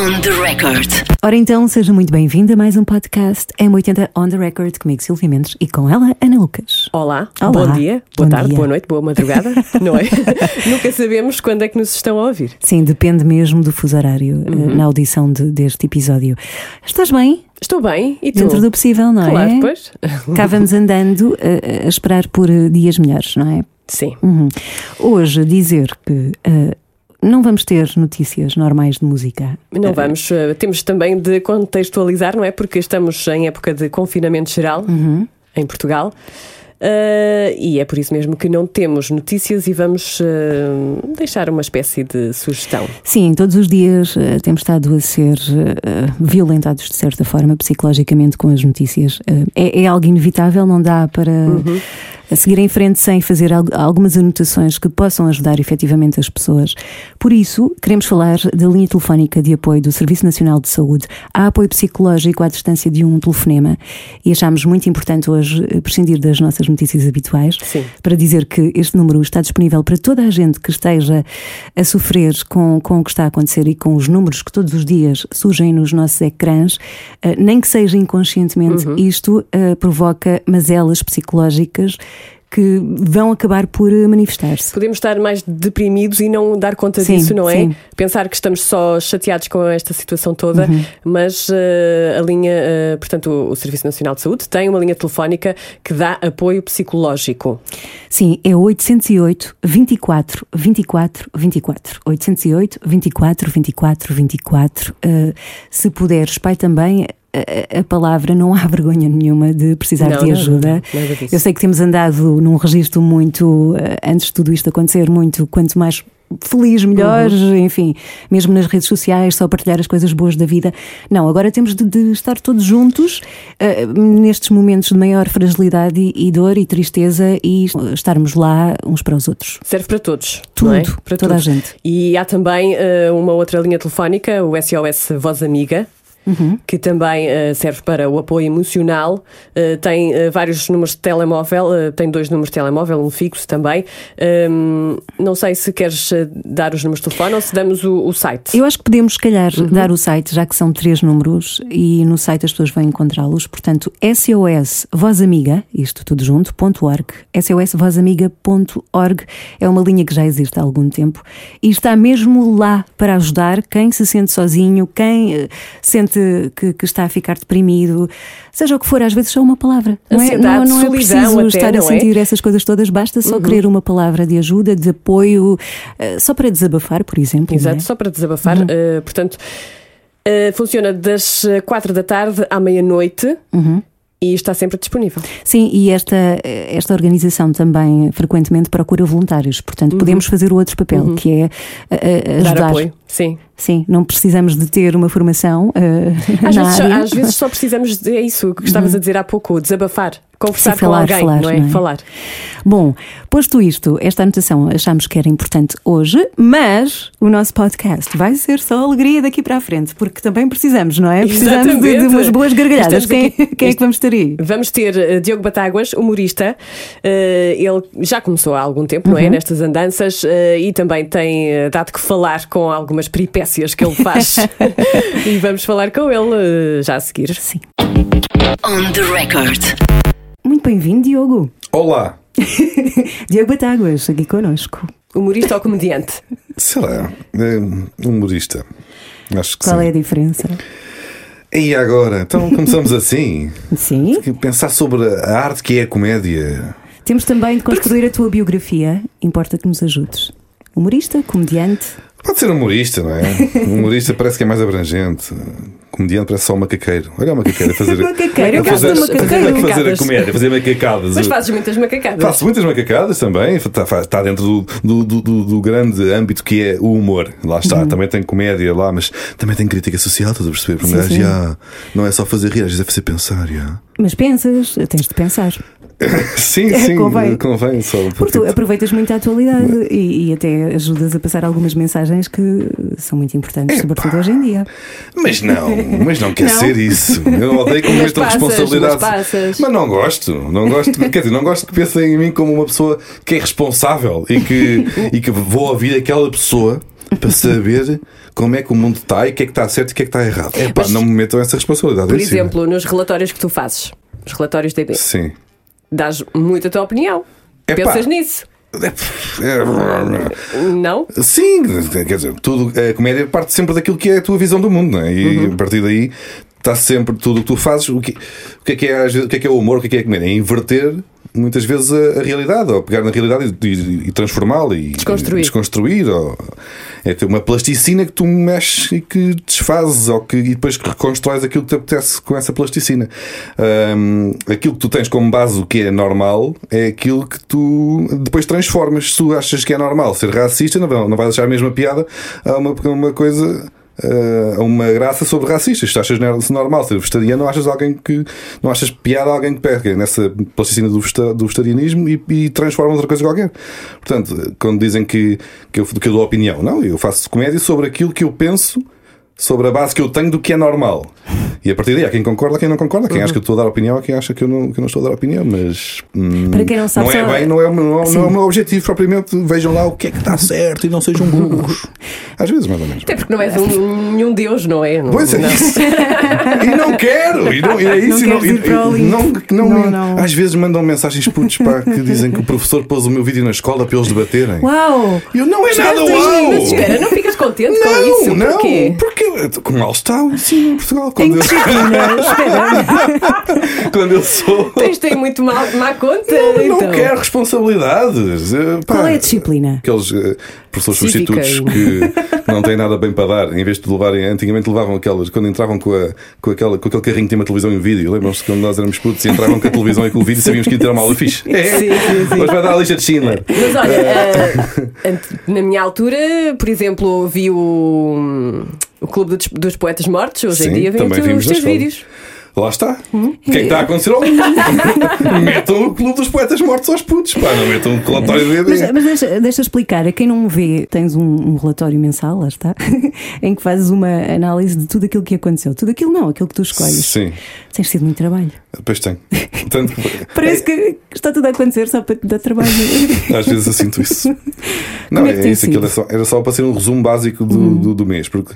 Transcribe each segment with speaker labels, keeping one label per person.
Speaker 1: On the record.
Speaker 2: Ora então, seja muito bem-vinda a mais um podcast M80 On The Record comigo, Silvia Mendes, e com ela, Ana Lucas.
Speaker 3: Olá,
Speaker 2: Olá.
Speaker 3: bom dia, boa
Speaker 2: Bom
Speaker 3: tarde,
Speaker 2: dia.
Speaker 3: boa noite, boa madrugada, não é? Nunca sabemos quando é que nos estão a ouvir.
Speaker 2: Sim, depende mesmo do fuso horário eh,
Speaker 3: Uhum.
Speaker 2: na audição de- deste episódio. Estás bem?
Speaker 3: Estou bem, e tu?
Speaker 2: Dentro do possível, não
Speaker 3: Claro,
Speaker 2: é?
Speaker 3: pois.
Speaker 2: Cá vamos andando eh, a esperar por eh, dias melhores, não é?
Speaker 3: Sim.
Speaker 2: Uhum. Hoje, dizer que eh, não vamos ter notícias normais de música.
Speaker 3: Não vamos, eh, temos também de contextualizar, não é? Porque estamos em época de confinamento geral
Speaker 2: Uhum.
Speaker 3: em Portugal. eh, e é por isso mesmo que não temos notícias e vamos eh, deixar uma espécie de sugestão.
Speaker 2: Sim, todos os dias eh, temos estado a ser violentados de certa forma psicologicamente com as notícias. É, é algo inevitável, não dá para
Speaker 3: Uhum.
Speaker 2: A seguir em frente sem fazer al- algumas anotações que possam ajudar efetivamente as pessoas. Por isso, queremos falar da linha telefónica de apoio do Serviço Nacional de Saúde. Há apoio psicológico à distância de um telefonema e achámos muito importante hoje eh, prescindir das nossas notícias habituais
Speaker 3: Sim.
Speaker 2: para dizer que este número está disponível para toda a gente que esteja a sofrer com, com o que está a acontecer e com os números que todos os dias surgem nos nossos ecrãs, eh, nem que seja inconscientemente, isto eh, provoca mazelas psicológicas que vão acabar por eh, manifestar-se.
Speaker 3: Podemos estar mais deprimidos e não dar conta
Speaker 2: Sim,
Speaker 3: disso, não é?
Speaker 2: sim.
Speaker 3: Pensar que estamos só chateados com esta situação toda,
Speaker 2: Uhum.
Speaker 3: mas eh, a linha, eh, portanto, o, o Serviço Nacional de Saúde tem uma linha telefónica que dá apoio psicológico.
Speaker 2: Sim, é 808 24 24 24. 808 24 24 24. Uh, se puderes, pai, também. A, a palavra não há vergonha nenhuma de precisar
Speaker 3: Não,
Speaker 2: de ajuda.
Speaker 3: não.
Speaker 2: Eu sei que temos andado num registro muito, eh, antes de tudo isto acontecer, muito quanto mais feliz, melhor,
Speaker 3: Uhum.
Speaker 2: enfim, mesmo nas redes sociais, só partilhar as coisas boas da vida. Não, agora temos de, de estar todos juntos eh, nestes momentos de maior fragilidade e, e dor e tristeza e estarmos lá uns para os outros.
Speaker 3: Serve para todos.
Speaker 2: Tudo,
Speaker 3: não é? Para
Speaker 2: toda a
Speaker 3: todos.
Speaker 2: gente.
Speaker 3: E há também eh, uma outra linha telefónica, o SOS Voz Amiga.
Speaker 2: Uhum.
Speaker 3: Que também eh, serve para o apoio emocional, Eh, tem eh, vários números de telemóvel, tem dois números de telemóvel, um fixo também. Hum, não sei se queres dar os números de telefone ou se damos o, o site.
Speaker 2: Eu acho que podemos, se calhar,
Speaker 3: Uhum.
Speaker 2: dar o site, já que são três números e no site as pessoas vão encontrá-los. Portanto, SOS Voz Amiga, isto tudo junto, ponto .org. SOSVozamiga.org é uma linha que já existe há algum tempo e está mesmo lá para ajudar quem se sente sozinho, quem eh, sente que, que está a ficar deprimido, seja o que for, às vezes só uma palavra. Não é, não, não é preciso
Speaker 3: até,
Speaker 2: estar a
Speaker 3: é?
Speaker 2: sentir essas coisas todas, basta só querer uma palavra de ajuda, de apoio, eh, só para desabafar, por exemplo. é?
Speaker 3: Exato, só para desabafar. Eh, portanto, eh, funciona das quatro da tarde à meia-noite
Speaker 2: Uhum.
Speaker 3: e está sempre disponível.
Speaker 2: Sim, e esta, esta organização também frequentemente procura voluntários, portanto podemos fazer o outro papel, que é a- a-
Speaker 3: Dar
Speaker 2: ajudar.
Speaker 3: apoio. Sim.
Speaker 2: Sim, não precisamos de ter uma formação eh,
Speaker 3: Às
Speaker 2: na
Speaker 3: vezes, só,
Speaker 2: área. Uhum.
Speaker 3: às vezes só precisamos de é isso que estavas a dizer há pouco, desabafar, conversar
Speaker 2: Sim, falar,
Speaker 3: com alguém,
Speaker 2: falar,
Speaker 3: não é?
Speaker 2: não é?
Speaker 3: Falar.
Speaker 2: Bom, posto isto, esta anotação achamos que era importante hoje, mas o nosso podcast vai ser só alegria daqui para a frente, porque também precisamos, não é? Precisamos de, de umas boas gargalhadas. Quem, quem é que vamos ter aí?
Speaker 3: Vamos ter eh, Diogo Batáguas, humorista. Eh, ele já começou há algum tempo, não
Speaker 2: Uhum.
Speaker 3: é? Nestas andanças e também tem dado que falar com algumas peripécias que ele faz. e vamos falar com ele eh, já a seguir.
Speaker 2: Sim.
Speaker 1: On the record.
Speaker 2: Muito bem-vindo, Diogo.
Speaker 4: Olá!
Speaker 2: Diogo Batáguas, aqui connosco.
Speaker 3: Humorista ou comediante?
Speaker 4: Sei lá, é humorista. Acho que
Speaker 2: Qual
Speaker 4: sim.
Speaker 2: é a diferença?
Speaker 4: E agora? Então começamos assim.
Speaker 2: Sim.
Speaker 4: Pensar sobre a arte que é a comédia.
Speaker 2: Temos também de construir a tua biografia. Importa que nos ajudes. Humorista, comediante.
Speaker 4: Pode ser humorista, não é? Humorista parece que é mais abrangente. Comediante parece só macaqueiro. Olha o macaqueiro a fazer.
Speaker 2: Macaqueiro,
Speaker 4: a fazer,
Speaker 2: eu gosto de
Speaker 4: fazer,
Speaker 2: macaqueiro.
Speaker 4: fazer a comédia, fazer macacadas.
Speaker 3: Mas fazes muitas macacadas.
Speaker 4: Faço muitas macacadas também, está, está dentro do, do, do- do- grande âmbito que é o humor. Lá está, também tem comédia lá, mas também tem crítica social, estás a perceber?
Speaker 2: Uhum. Sim, sim.
Speaker 4: já, não é só fazer rir, às vezes é fazer pensar. já.
Speaker 2: Mas pensas, tens de pensar.
Speaker 4: Sim, sim,
Speaker 2: Convém.
Speaker 4: convém, só.
Speaker 2: Porque tu aproveitas muito a atualidade e, e até ajudas a passar algumas mensagens que são muito importantes, sobretudo hoje em dia.
Speaker 4: Mas não, mas não quer
Speaker 2: Não?
Speaker 4: ser isso. Eu odeio metam
Speaker 3: passas,
Speaker 4: responsabilidade.
Speaker 3: mas.
Speaker 4: Mas não gosto, não gosto, quer dizer, não gosto que pensem em mim como uma pessoa que é responsável e que, e que vou ouvir aquela pessoa para saber como é que o mundo está e o que é que está certo e o que é que está errado. É pá, não me metam essa responsabilidade.
Speaker 3: Por exemplo, nos relatórios que tu fazes, os relatórios DB,
Speaker 4: Sim.
Speaker 3: dás muito a tua opinião.
Speaker 4: Epá.
Speaker 3: Pensas nisso?
Speaker 4: É-
Speaker 3: Não?
Speaker 4: Sim, quer dizer, tudo, a comédia parte sempre daquilo que é a tua visão do mundo, não é? E a partir daí está sempre tudo o que tu fazes. O que, o que é que é, o que é que é o humor, o que é que é a comédia? É inverter muitas vezes a, a realidade, ou pegar na realidade e, e- e transformá-la e
Speaker 3: Desconstruir.
Speaker 4: e desconstruir. Ou, é ter uma plasticina que tu mexes e que desfazes, ou que e depois que reconstróis aquilo que te apetece com essa plasticina. Ahm, aquilo que tu tens como base, o que é normal, é aquilo que tu depois transformas. Se tu achas que é normal ser racista, não, não vais achar a mesma piada a uma, a uma coisa. Ah, A uma graça sobre racistas. Se tu achas normal ser vegetariano, não achas alguém que não achas piada alguém que pega nessa plasticina do, vegeta- do vegetarianismo e, e transforma outra coisa qualquer. Portanto, quando dizem que, que, eu, que eu dou opinião, não, eu faço comédia sobre aquilo que eu penso sobre a base que eu tenho do que é normal. E a partir daí há quem concorda, quem não concorda, quem acha que eu estou a dar opinião, há quem acha que eu não, que eu não estou a dar opinião, mas hum,
Speaker 2: Para quem não sabe,
Speaker 4: não é bem, não é, o meu- não, não é o meu objetivo propriamente. Vejam lá o que é que está certo e não sejam burros. Às vezes, mais ou menos.
Speaker 3: Até porque não és um, nenhum Deus, não é? Não-
Speaker 4: Pois é
Speaker 3: não.
Speaker 4: isso. e não quero. E, não, e é isso.
Speaker 2: Não
Speaker 4: e e- não, não,
Speaker 2: Não, não.
Speaker 4: Às vezes mandam mensagens putos pá, que dizem que o professor pôs o meu vídeo na escola para eles debaterem.
Speaker 2: Uau!
Speaker 4: E eu não é nada uau!
Speaker 3: Mas espera, não ficas contente com
Speaker 4: Não,
Speaker 3: isso?
Speaker 4: não,
Speaker 3: Porquê?
Speaker 4: porque com mal está o ensino em Portugal. Quando eu, quando eu sou.
Speaker 3: Tens de ter muito má, má conta.
Speaker 4: Não, não
Speaker 3: então.
Speaker 4: quero responsabilidades. Eh, pá,
Speaker 2: Qual é a disciplina?
Speaker 4: Aqueles eh, professores
Speaker 3: Cívica
Speaker 4: substitutos que não têm nada bem para dar, em vez de levarem, antigamente levavam aquelas, quando entravam com, a, com, aquela, com aquele carrinho que tinha uma televisão e um vídeo, lembram-se quando nós éramos putos e entravam com a televisão e com o vídeo sabíamos que ia ter uma aula fixe. É,
Speaker 3: Sim, sim, sim.
Speaker 4: Hoje vai dar a lista de Schindler.
Speaker 3: Mas olha, ant- na minha altura, por exemplo, vi o, o Clube dos, dos Poetas Mortos. Hoje
Speaker 4: Sim,
Speaker 3: em dia
Speaker 4: vimos
Speaker 3: os teus vídeos.
Speaker 4: Lá está. O que é que está a acontecer ao mundo? metam o clube dos poetas mortos aos putos, pá, não metam o relatório de
Speaker 2: Mas, mas deixa, deixa explicar, a quem não me vê, tens um, um relatório mensal, lá está, em que fazes uma análise de tudo aquilo que aconteceu. Tudo aquilo não, aquilo que tu escolhes.
Speaker 4: Sim,
Speaker 2: Tens tido muito trabalho.
Speaker 4: depois tem. Tanto,
Speaker 2: Parece que está tudo a acontecer só para te dar trabalho.
Speaker 4: Às vezes eu sinto isso. Não,
Speaker 2: Como é
Speaker 4: é, isso, aquilo
Speaker 2: sido?
Speaker 4: Era só, era só para ser um resumo básico do, do, do mês, porque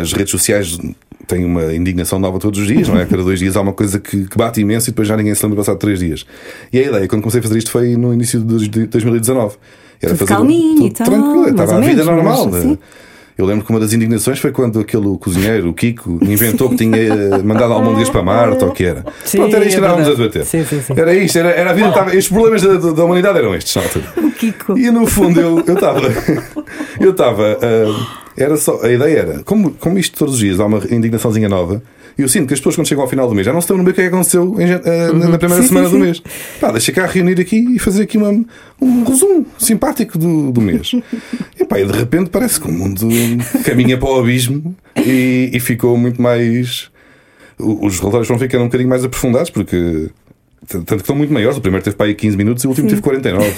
Speaker 4: as redes sociais têm uma indignação nova todos os dias, não é? Cada dois dias há uma coisa que, que bate imenso e depois já ninguém se lembra passado três dias. E a ideia, quando comecei a fazer isto, foi no início de 2019. Era
Speaker 2: Tudo calminho e tal,
Speaker 4: tranquilo, estava a vida
Speaker 2: menos,
Speaker 4: normal.
Speaker 2: assim.
Speaker 4: Eu lembro que uma das indignações foi quando aquele cozinheiro, o Kiko, inventou que tinha eh, mandado almôndegas para Marte ou o que era.
Speaker 3: Sim,
Speaker 4: Pronto, era isto
Speaker 3: é
Speaker 4: que andávamos a debater.
Speaker 3: Sim, sim, sim.
Speaker 4: Era isto, era, era a vida, estava, estes problemas da, da- da humanidade eram estes, na altura.
Speaker 2: O Kiko.
Speaker 4: E no fundo eu eu estava. Eu estava. Era só. A ideia era, como, como isto todos os dias há uma indignaçãozinha nova, e eu sinto que as pessoas quando chegam ao final do mês já não se lembram bem o que é que aconteceu em jan- ah, na- primeira
Speaker 2: Sim,
Speaker 4: semana
Speaker 2: sim,
Speaker 4: do
Speaker 2: sim.
Speaker 4: mês. Pá, deixa cá reunir aqui e fazer aqui uma, um resumo simpático do, do mês. E pá, e de repente parece que o mundo caminha para o abismo e, e ficou muito mais. Os relatórios vão ficando um bocadinho mais aprofundados porque. Tanto que estão muito maiores. O primeiro teve para aí 15 minutos e o último teve 49.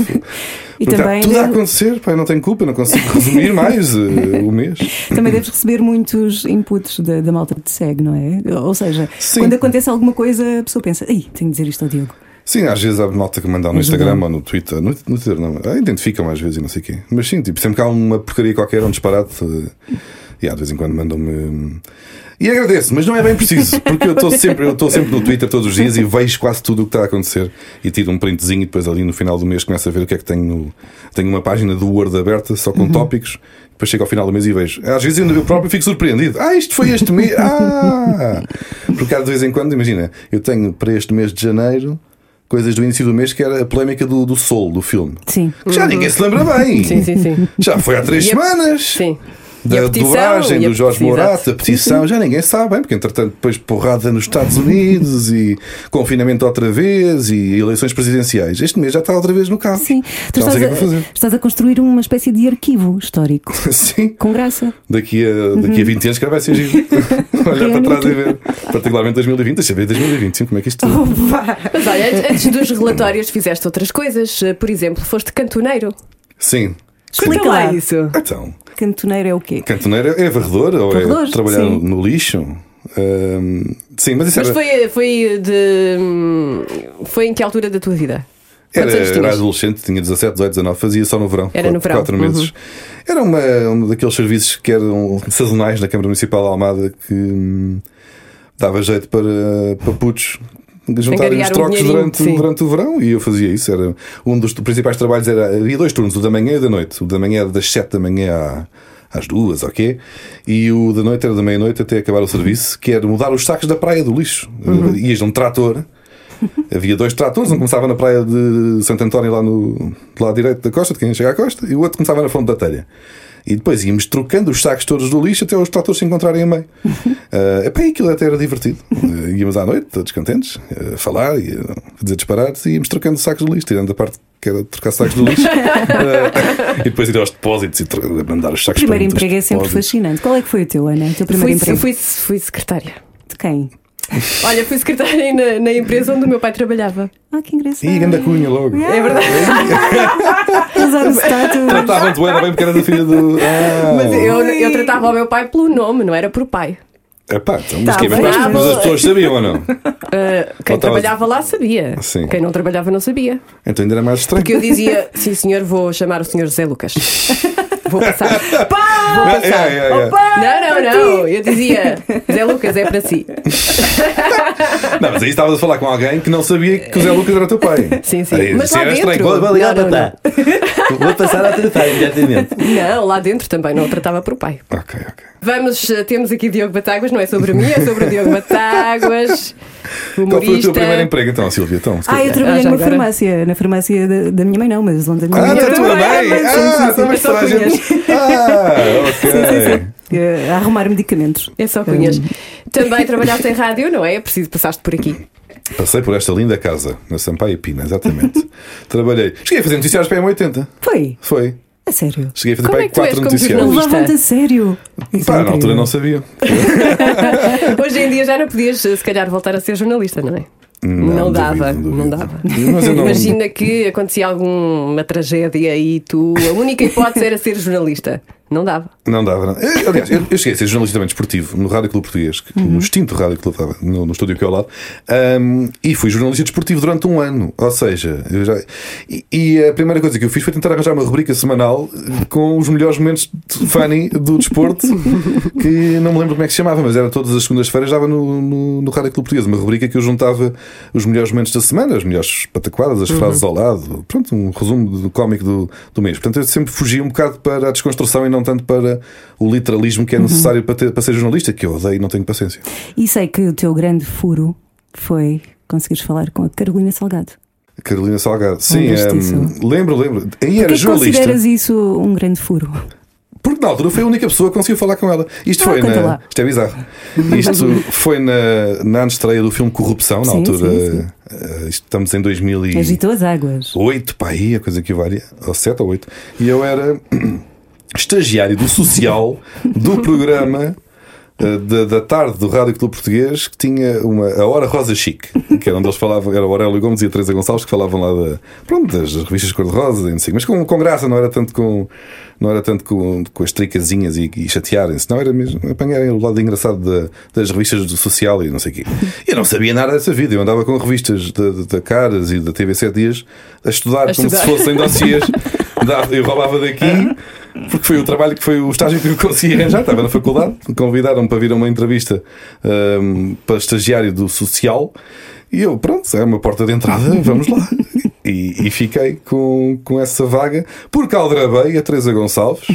Speaker 2: E
Speaker 4: Portanto,
Speaker 2: também
Speaker 4: tudo a
Speaker 2: deve-
Speaker 4: acontecer, pá, não tenho culpa, não consigo resumir mais eh, o mês.
Speaker 2: Também deves receber muitos inputs da, da malta que te segue, não é? Ou seja,
Speaker 4: Sim.
Speaker 2: quando acontece alguma coisa, a pessoa pensa, ei, tenho de dizer isto ao Diogo.
Speaker 4: Sim, às vezes há malta que mandar no. Instagram ou no Twitter, no, no Twitter não, ah, identificam às vezes e não sei o quê. Mas sim, tipo, sempre que há uma porcaria qualquer, um disparate, há de vez em quando mandam-me. hum, E agradeço, mas não é bem preciso, porque eu estou sempre, eu estou sempre no Twitter todos os dias e vejo quase tudo o que está a acontecer e tiro um printzinho e depois ali no final do mês começo a ver o que é que tenho no. Tenho uma página do Word aberta só com tópicos, depois chego ao final do mês e vejo. Às vezes eu próprio fico surpreendido. Ah, isto foi este mês. Ah! Porque há de vez em quando, imagina, eu tenho para este mês de janeiro coisas do início do mês que era a polémica do, do Sol, do filme.
Speaker 2: Sim.
Speaker 4: Que já ninguém se lembra bem.
Speaker 3: Sim, sim, sim.
Speaker 4: Já foi há três
Speaker 3: E a-
Speaker 4: semanas.
Speaker 3: Sim.
Speaker 4: Da
Speaker 3: petição,
Speaker 4: dobragem do Jorge Morato, a petição, já ninguém sabe bem, porque entretanto depois porrada nos Estados Unidos e confinamento outra vez e eleições presidenciais. Este mês já está outra vez no carro.
Speaker 2: Sim. Tu estás
Speaker 4: é
Speaker 2: a, estás a construir uma espécie de arquivo histórico.
Speaker 4: Sim,
Speaker 2: Com graça.
Speaker 4: daqui a, daqui a 20 anos que vai ser giro. Olhar para trás e ver. Particularmente 2020, deixa eu ver 2025, como é que isto.
Speaker 3: Mas olha, antes dos relatórios fizeste outras coisas. Por exemplo, foste cantoneiro.
Speaker 4: Sim.
Speaker 2: Explica lá.
Speaker 3: isso.
Speaker 4: Então,
Speaker 2: Cantoneiro é o quê?
Speaker 4: cantoneiro é varredor ou
Speaker 2: Varredor,
Speaker 4: é trabalhar
Speaker 2: sim.
Speaker 4: no lixo? Sim, mas isso
Speaker 3: Mas
Speaker 4: era.
Speaker 3: foi, foi de. Foi em que altura da tua vida?
Speaker 4: Era, era adolescente, tinha 17, 18, 19, fazia só no verão.
Speaker 3: Era no
Speaker 4: quatro,
Speaker 3: verão,
Speaker 4: quatro meses. Era uma, um daqueles serviços que eram sazonais na Câmara Municipal de Almada que hum, dava jeito para, para putos juntarem os
Speaker 3: um
Speaker 4: trocos
Speaker 3: dinheirinho,
Speaker 4: durante,
Speaker 3: sim.
Speaker 4: durante o verão e eu fazia isso. Era um dos principais trabalhos era havia dois turnos, o da manhã e o da noite. O da manhã era das 7 da manhã às duas, ok? E o da noite era da meia-noite até acabar o serviço, que era mudar os sacos da praia do lixo.
Speaker 3: Uhum.
Speaker 4: Ias num trator. Havia dois tratores, um começava na praia de Santo António, lá no do lado direito da costa, de quem chega à costa, e o outro começava na fonte da telha. E depois íamos trocando os sacos todos do lixo até os tratores se encontrarem a meio. Uh, epá, aquilo até era divertido. Uh, íamos à noite, todos contentes, uh, a falar e a dizer disparates, e íamos trocando sacos do lixo, tirando a parte que era trocar sacos do lixo. Uh, e depois ir aos depósitos e mandar os
Speaker 2: O
Speaker 4: sacos
Speaker 2: primeiro
Speaker 4: para dentro
Speaker 2: emprego é sempre
Speaker 4: depósitos.
Speaker 2: fascinante. Qual é que foi o teu, Ana? O teu primeiro
Speaker 3: Fui,
Speaker 2: emprego?
Speaker 3: fui, fui secretária.
Speaker 2: De quem?
Speaker 3: Olha, fui secretária na, na empresa onde o meu pai trabalhava.
Speaker 2: Ah, que engraçado.
Speaker 4: E ganda cunha logo.
Speaker 3: É verdade.
Speaker 2: O status.
Speaker 4: Tratavam-te bem, era bem porque era da filha do. Ah.
Speaker 3: Mas eu, eu tratava o meu pai pelo nome, não era por pai.
Speaker 4: Epá, então, mas,
Speaker 2: Tá
Speaker 4: que- mas,
Speaker 2: bem.
Speaker 4: mas as pessoas sabiam ou não?
Speaker 3: Uh, quem
Speaker 4: Ou tava-
Speaker 3: trabalhava lá sabia.
Speaker 4: Sim.
Speaker 3: Quem não trabalhava não sabia.
Speaker 4: Então ainda era mais estranho.
Speaker 3: Porque eu dizia, sim senhor, vou chamar o senhor José Lucas. Vou passar.
Speaker 4: Ah, é, é, é.
Speaker 3: Não, não, não. Eu dizia, José Lucas é para si.
Speaker 4: Não, mas aí estavas a falar com alguém que não sabia que o Zé Lucas era teu pai.
Speaker 3: Sim, sim.
Speaker 4: Aí,
Speaker 3: Mas lá
Speaker 4: era
Speaker 3: dentro-
Speaker 4: estranho.
Speaker 5: Vou ligar
Speaker 3: Não,
Speaker 5: para
Speaker 3: não,
Speaker 5: tá. Vou passar a tratar imediatamente.
Speaker 3: Não, lá dentro também não o tratava por pai.
Speaker 4: Ok, ok.
Speaker 3: Vamos, eh, temos aqui Diogo Batáguas, não é sobre mim, é sobre o Diogo Batáguas,
Speaker 4: Qual foi o
Speaker 3: humorista.
Speaker 4: teu primeiro emprego então, Silvia? Então,
Speaker 2: Ah, eu trabalhei
Speaker 3: Ah,
Speaker 2: numa
Speaker 3: agora?
Speaker 2: farmácia, na farmácia da, da minha mãe, não, mas onde a minha
Speaker 4: Ah,
Speaker 2: mãe
Speaker 4: da tua
Speaker 2: trabalhava.
Speaker 4: mãe!
Speaker 2: Sim,
Speaker 4: Ah,
Speaker 2: sim, sim.
Speaker 4: a gente. Ah, ok.
Speaker 2: Eh, A arrumar medicamentos.
Speaker 3: É só cunhas. Também trabalhaste em rádio, não é? É preciso, passaste por aqui.
Speaker 4: Passei por esta linda casa, na Sampaio Pina, exatamente. Trabalhei. Cheguei a fazer noticiários para a M80.
Speaker 2: Foi?
Speaker 4: Foi.
Speaker 2: A sério?
Speaker 4: Cheguei a fazer
Speaker 3: Como
Speaker 4: para
Speaker 3: é
Speaker 4: quatro noticiários.
Speaker 3: jornalista?
Speaker 2: Levavam-te a sério. Isso
Speaker 4: Pá,
Speaker 2: é
Speaker 4: na altura não sabia.
Speaker 3: Hoje em dia já não podias, eh, se calhar, voltar a ser jornalista, não é?
Speaker 4: Não,
Speaker 3: dava,
Speaker 4: duvido,
Speaker 3: não
Speaker 4: duvido.
Speaker 3: dava.
Speaker 4: Mas eu não-
Speaker 3: Imagina que acontecia alguma tragédia e tu, a única hipótese era ser jornalista. Não dava.
Speaker 4: Não dava, não. Eu, aliás, eu, eu cheguei a ser jornalista também desportivo no Rádio Clube Português, que- no extinto Rádio Clube, no, no estúdio aqui ao lado, Ahm, e fui jornalista desportivo durante um ano. Ou seja, eu já. E, e a primeira coisa que eu fiz foi tentar arranjar uma rubrica semanal com os melhores momentos de funny do desporto, que não me lembro como é que se chamava, mas era todas as segundas-feiras, dava no, no, no Rádio Clube Português, uma rubrica que eu juntava os melhores momentos da semana, as melhores pataquadas, as frases ao lado, pronto, um resumo do cómico do, do mês. Portanto, eu sempre fugi um bocado para a desconstrução e não tanto para o literalismo que é necessário para, ter- para ser jornalista, que eu odeio e não tenho paciência.
Speaker 2: E sei que o teu grande furo foi conseguires falar com a Carolina Salgado.
Speaker 4: Carolina Salgado, sim, hum,
Speaker 2: disso?
Speaker 4: lembro, lembro. Aí era jornalista.
Speaker 2: consideras isso um grande furo?
Speaker 4: Porque na altura foi a única pessoa que conseguiu falar com ela. Isto
Speaker 2: Ah,
Speaker 4: foi na.
Speaker 2: lá.
Speaker 4: Isto é bizarro. Isto foi na, na estreia do filme Corrupção, na
Speaker 2: Sim,
Speaker 4: altura.
Speaker 2: sim, sim.
Speaker 4: eh, estamos em 2008,
Speaker 2: Agitou as águas.
Speaker 4: pá, aí a coisa que varia, ou 7 ou 8. E eu era estagiário do social do programa. eh, Da, da tarde do Rádio Clube Português que tinha uma, a Hora Rosa Chique, que era onde eles falavam, era o Aurélio Gomes e a Teresa Gonçalves que falavam lá da, pronto, das revistas cor-de-rosa, e sei, mas com, com graça, não era tanto com, não era tanto com, com as tricazinhas e, e chatearem-se, não era mesmo apanharem o lado engraçado da- das revistas do social e não sei o quê. Eu não sabia nada dessa vida, eu andava com revistas da, da- Caras e da TV 7 Dias a estudar
Speaker 3: A
Speaker 4: como
Speaker 3: estudar.
Speaker 4: se fossem dossiês. Eu roubava daqui porque foi o trabalho que foi o estágio que eu consegui arranjar. Estava na faculdade, convidaram-me para vir a uma entrevista ahm, para estagiário do social e eu, pronto, é uma porta de entrada, vamos lá. E, e fiquei com, com essa vaga porque aldrabei a Teresa Gonçalves.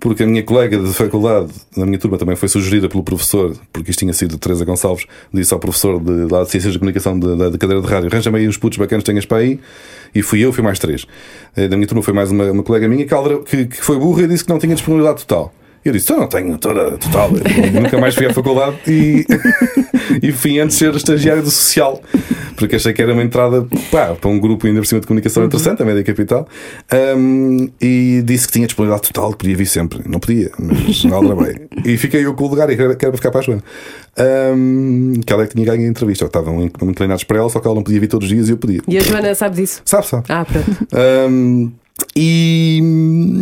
Speaker 4: Porque a minha colega de faculdade, na minha turma, também foi sugerida pelo professor, porque isto tinha sido Teresa Gonçalves, disse ao professor de, lá de Ciências de Comunicação da, da, cadeira de rádio: arranja-me aí uns putos bacanas tenhas para aí. E fui eu, fui mais três. Eh, Da minha turma foi mais uma, uma colega minha que, que foi burra e disse que não tinha disponibilidade total. Eu disse: Eu não tenho toda total. Nunca mais fui à faculdade e, e fui antes ser estagiário do social, porque achei que era uma entrada pá, para um grupo ainda por cima de comunicação interessante, a Média Capital. Um, e disse que tinha disponibilidade total, que podia vir sempre. Não podia, mas não aldrabei. E fiquei eu com o lugar e que era que era para ficar para a Joana. Um, que ela é que tinha ganho a entrevista. Estavam inclinados para ela, só que ela não podia vir todos os dias e eu podia.
Speaker 3: E a Joana sabe disso?
Speaker 4: Sabe, sabe.
Speaker 3: Ah, pronto.
Speaker 4: Um, e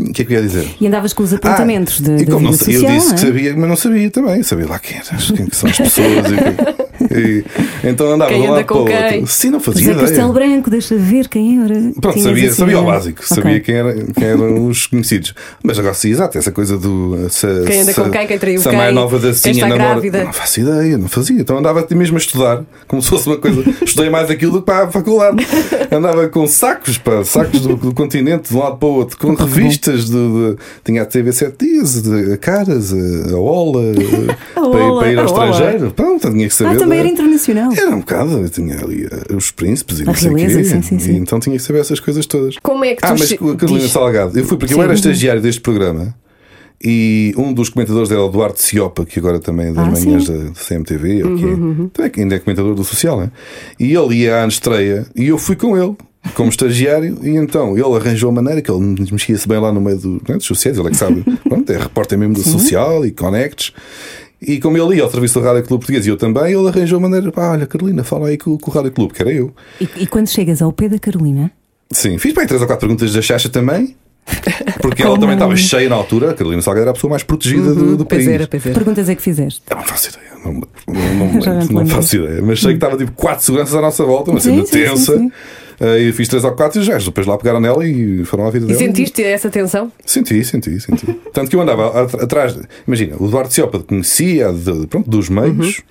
Speaker 4: o que é que eu ia dizer?
Speaker 2: E andavas com os apontamentos
Speaker 4: Ah,
Speaker 2: de,
Speaker 4: e
Speaker 2: da
Speaker 4: como não
Speaker 2: social,
Speaker 4: eu disse
Speaker 2: não
Speaker 4: que
Speaker 2: é?
Speaker 4: sabia, mas não sabia também. Sabia lá quem, quem que são as pessoas. e quê. E, então andava
Speaker 3: Quem
Speaker 4: de um
Speaker 3: anda
Speaker 4: lado
Speaker 3: com
Speaker 4: para o
Speaker 3: quem?
Speaker 4: outro. Sim, não fazia
Speaker 2: é Castelo
Speaker 4: ideia.
Speaker 2: Branco, deixa ver quem era.
Speaker 4: Pronto, sabia,
Speaker 2: assim,
Speaker 4: sabia o
Speaker 2: ah,
Speaker 4: básico,
Speaker 2: ok.
Speaker 4: sabia quem, era, quem eram os conhecidos. Mas agora sim, exato, essa coisa do. Se,
Speaker 3: Quem anda
Speaker 4: se-
Speaker 3: com quem, quem traiu
Speaker 4: se a
Speaker 3: quem,
Speaker 4: mais nova da Cinha namora.
Speaker 3: grávida.
Speaker 4: Não faço ideia, não fazia. Então andava mesmo a estudar, como se fosse uma coisa. Estudei mais aquilo do que para a faculdade. Andava com sacos, pá, sacos do, do continente, de um lado para o outro, com revistas de, de- Tinha a TV 7 dias, de, a Caras, a, a Ola,
Speaker 2: A
Speaker 4: para, ir- para ir ao
Speaker 2: a Ola.
Speaker 4: estrangeiro. Pronto, tinha que saber.
Speaker 2: Também era internacional.
Speaker 4: era um bocado, eu tinha ali eh, os príncipes e
Speaker 2: A
Speaker 4: não sei o
Speaker 2: realeza,
Speaker 4: quê.
Speaker 2: sim, sim, sim.
Speaker 4: E então tinha que saber essas coisas todas.
Speaker 3: Como é que tu
Speaker 4: Ah, mas a Carolina
Speaker 3: diz?
Speaker 4: Salgado. Eu fui porque eu
Speaker 2: Sim.
Speaker 4: era estagiário deste programa e um dos comentadores era o Duarte Ciopa, que agora também é das
Speaker 2: Ah,
Speaker 4: manhãs
Speaker 2: sim.
Speaker 4: da CMTV,
Speaker 3: Uhum,
Speaker 4: que é. Também que ainda é comentador do social, né? E ele ia à estreia e eu fui com ele. Como estagiário, e então ele arranjou a maneira que ele mexia-se bem lá no meio do, né, dos sociais, ele é que sabe, pronto, é repórter mesmo do social e connects. E como ele ia ao serviço do Rádio Clube Português e eu também, ele arranjou a maneira, pá, olha, Carolina, fala aí com, com o Rádio Clube, que era eu.
Speaker 2: E, e quando chegas ao pé da Carolina,
Speaker 4: Sim, fiz bem três ou quatro perguntas da Chacha também. Porque ela também estava cheia na altura. A Carolina Salgado era a pessoa mais protegida do, do
Speaker 3: Pois
Speaker 4: país.
Speaker 3: era, pois era.
Speaker 2: perguntas é que fizeste?
Speaker 4: Eu não faço ideia. Não, não, não,
Speaker 2: não
Speaker 4: não faço ideia. Mas sei que estava tipo quatro seguranças à nossa volta, uma cena
Speaker 2: sim, sim,
Speaker 4: tensa.
Speaker 2: sim.
Speaker 4: Eh, E fiz três ou quatro e os gajos depois lá pegaram nela e foram à vida
Speaker 3: E
Speaker 4: dela.
Speaker 3: sentiste essa tensão?
Speaker 4: Senti, senti, senti. Tanto que eu andava at- atrás. Imagina, o Eduardo Ciopa conhecia de- pronto, dos meios.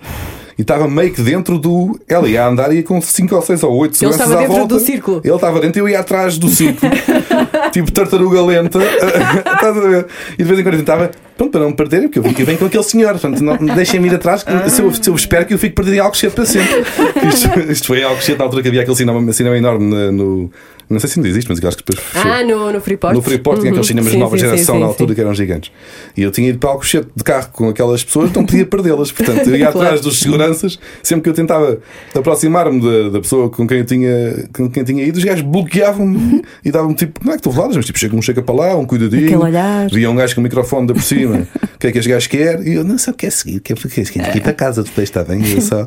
Speaker 4: E estava meio que dentro do. Ela ia andar e ia com 5 ou 6 ou 8
Speaker 3: Ele
Speaker 4: seguranças
Speaker 3: estava
Speaker 4: à
Speaker 3: dentro
Speaker 4: volta.
Speaker 3: do círculo.
Speaker 4: Ele estava dentro e eu ia atrás do círculo. tipo tartaruga lenta. E de vez em quando eu tentava. Pronto, para não me perderem, porque eu vi que vem com aquele senhor. Portanto, não, deixem-me ir atrás. que Se, eu, se eu espero que eu fique perdido em Alcochete para sempre. Isto, isto foi em Alcochete na altura que havia aquele cinema, cinema enorme na- no. Não sei se ainda existe, mas acho que depois fechou.
Speaker 3: Ah, no, no Freeport?
Speaker 4: No Freeport tinha
Speaker 3: Uhum.
Speaker 4: aqueles cinemas
Speaker 3: Sim,
Speaker 4: de nova
Speaker 3: sim,
Speaker 4: geração
Speaker 3: sim,
Speaker 4: na altura que eram gigantes. E eu tinha ido para Alcochete de carro com aquelas pessoas, não podia perdê-las. Portanto, eu ia
Speaker 3: Claro.
Speaker 4: atrás dos seguranças, sempre que eu tentava aproximar-me da, da pessoa com quem eu tinha, com quem tinha ido, os gajos bloqueavam-me e davam-me tipo, não é que estou veladas, mas tipo, chega um chega para lá, um cuidadinho.
Speaker 2: Aquele olhar.
Speaker 4: Via um gajo com o microfone da por cima, o que é que este gajo quer? E eu, não sei o que é seguir, quer porque quer ir para casa, depois está bem, eu só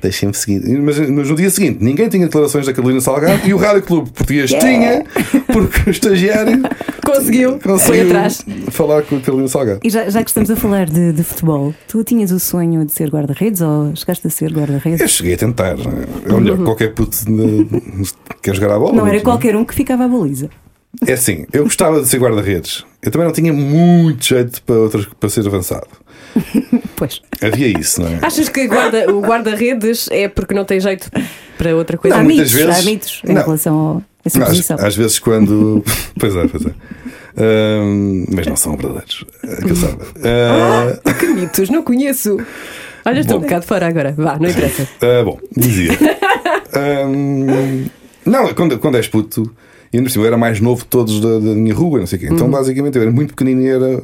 Speaker 4: deixem-me seguir. Mas, mas no dia seguinte, ninguém tinha declarações da Carolina Salgado e o Rádio Clube Português tinha, porque o estagiário
Speaker 3: Conseguiu, foi
Speaker 4: conseguiu
Speaker 3: atrás.
Speaker 4: falar com a Carolina Salgado.
Speaker 2: E já, já que estamos a falar de, de futebol, tu tinhas o sonho de ser guarda-redes ou chegaste a ser guarda-redes?
Speaker 4: Eu cheguei a tentar. é? O melhor que qualquer puto de- quer jogar a bola.
Speaker 2: Não era qualquer um que ficava à baliza.
Speaker 4: É assim, eu gostava de ser guarda-redes. Eu também não tinha muito jeito para, outras, para ser avançado.
Speaker 2: Pois.
Speaker 4: Havia isso, não é?
Speaker 3: Achas que guarda- o guarda-redes é porque não tem jeito para outra coisa?
Speaker 2: há mitos, há
Speaker 4: vezes-
Speaker 2: mitos em
Speaker 4: Não.
Speaker 2: relação a essa
Speaker 4: Às,
Speaker 2: posição.
Speaker 4: às vezes quando. pois é, pois é. Ahm, mas não são verdadeiros. É que eu saiba. Ah,
Speaker 3: Que mitos, não conheço. Olha, estou um bocado fora agora. Vá, não interessa.
Speaker 4: Ah, bom, dizia. Não, quando, quando és puto, e ainda por cima eu era mais novo de todos da, da minha rua, não sei o quê. Então,
Speaker 3: Uhum.
Speaker 4: basicamente, eu era muito pequenino e era.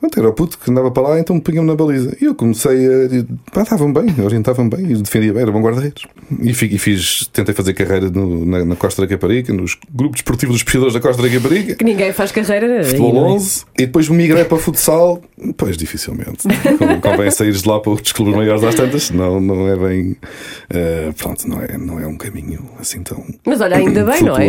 Speaker 4: Pronto, era o puto que andava para lá, então punham-me na baliza. E eu comecei a. Pá, estavam bem, orientavam bem e defendia bem, era bom guarda-redes. E, e fiz, tentei fazer carreira no- na, na Costa da Caparica, nos grupos desportivos dos pesquisadores da Costa da Caparica.
Speaker 3: Que ninguém faz carreira. aí,
Speaker 4: Futebol
Speaker 3: não é?
Speaker 4: 11 e depois migrei para futsal. Pois, dificilmente. Con- Convém saíres de lá para outros clubes maiores às tantas, senão não é bem. eh, pronto, não é, não é um caminho assim tão.
Speaker 3: Mas olha, ainda bem, não é?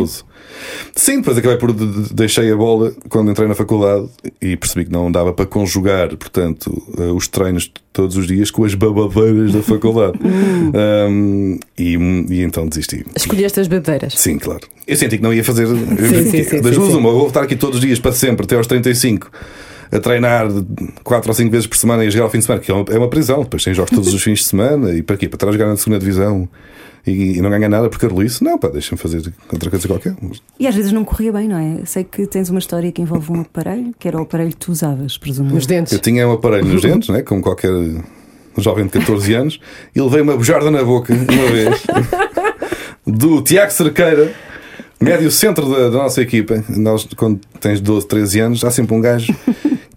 Speaker 4: Sim, depois acabei por. de- de- Deixei a bola quando entrei na faculdade e percebi que não dava para conjugar, portanto, eh, os treinos todos os dias com as babadeiras da faculdade. Um, e, e então desisti.
Speaker 3: Escolheste as bebedeiras.
Speaker 4: Sim, claro. Eu senti que não ia fazer.
Speaker 3: sim, sim,
Speaker 4: das
Speaker 3: sim,
Speaker 4: duas,
Speaker 3: sim.
Speaker 4: uma, ou vou estar aqui todos os dias para sempre, até aos 35, a treinar 4 ou 5 vezes por semana e a jogar ao fim de semana, que é uma, é prisão. Depois tem jogos todos os fins de semana e para quê? Para estar a jogar na segunda divisão e, e não ganhar nada por carolice? Não, pá, deixa-me fazer outra coisa qualquer.
Speaker 2: E às vezes não corria bem, não é? Sei que tens uma história que envolve um aparelho, que era o aparelho que tu usavas, presumo.
Speaker 3: Nos dentes.
Speaker 4: Eu tinha um aparelho nos dentes, né, como qualquer jovem de 14 anos, e levei uma bujarda na boca uma vez do Tiago Cerqueira, médio centro da, da nossa equipa. Nós, quando tens 12, 13 anos, há sempre um gajo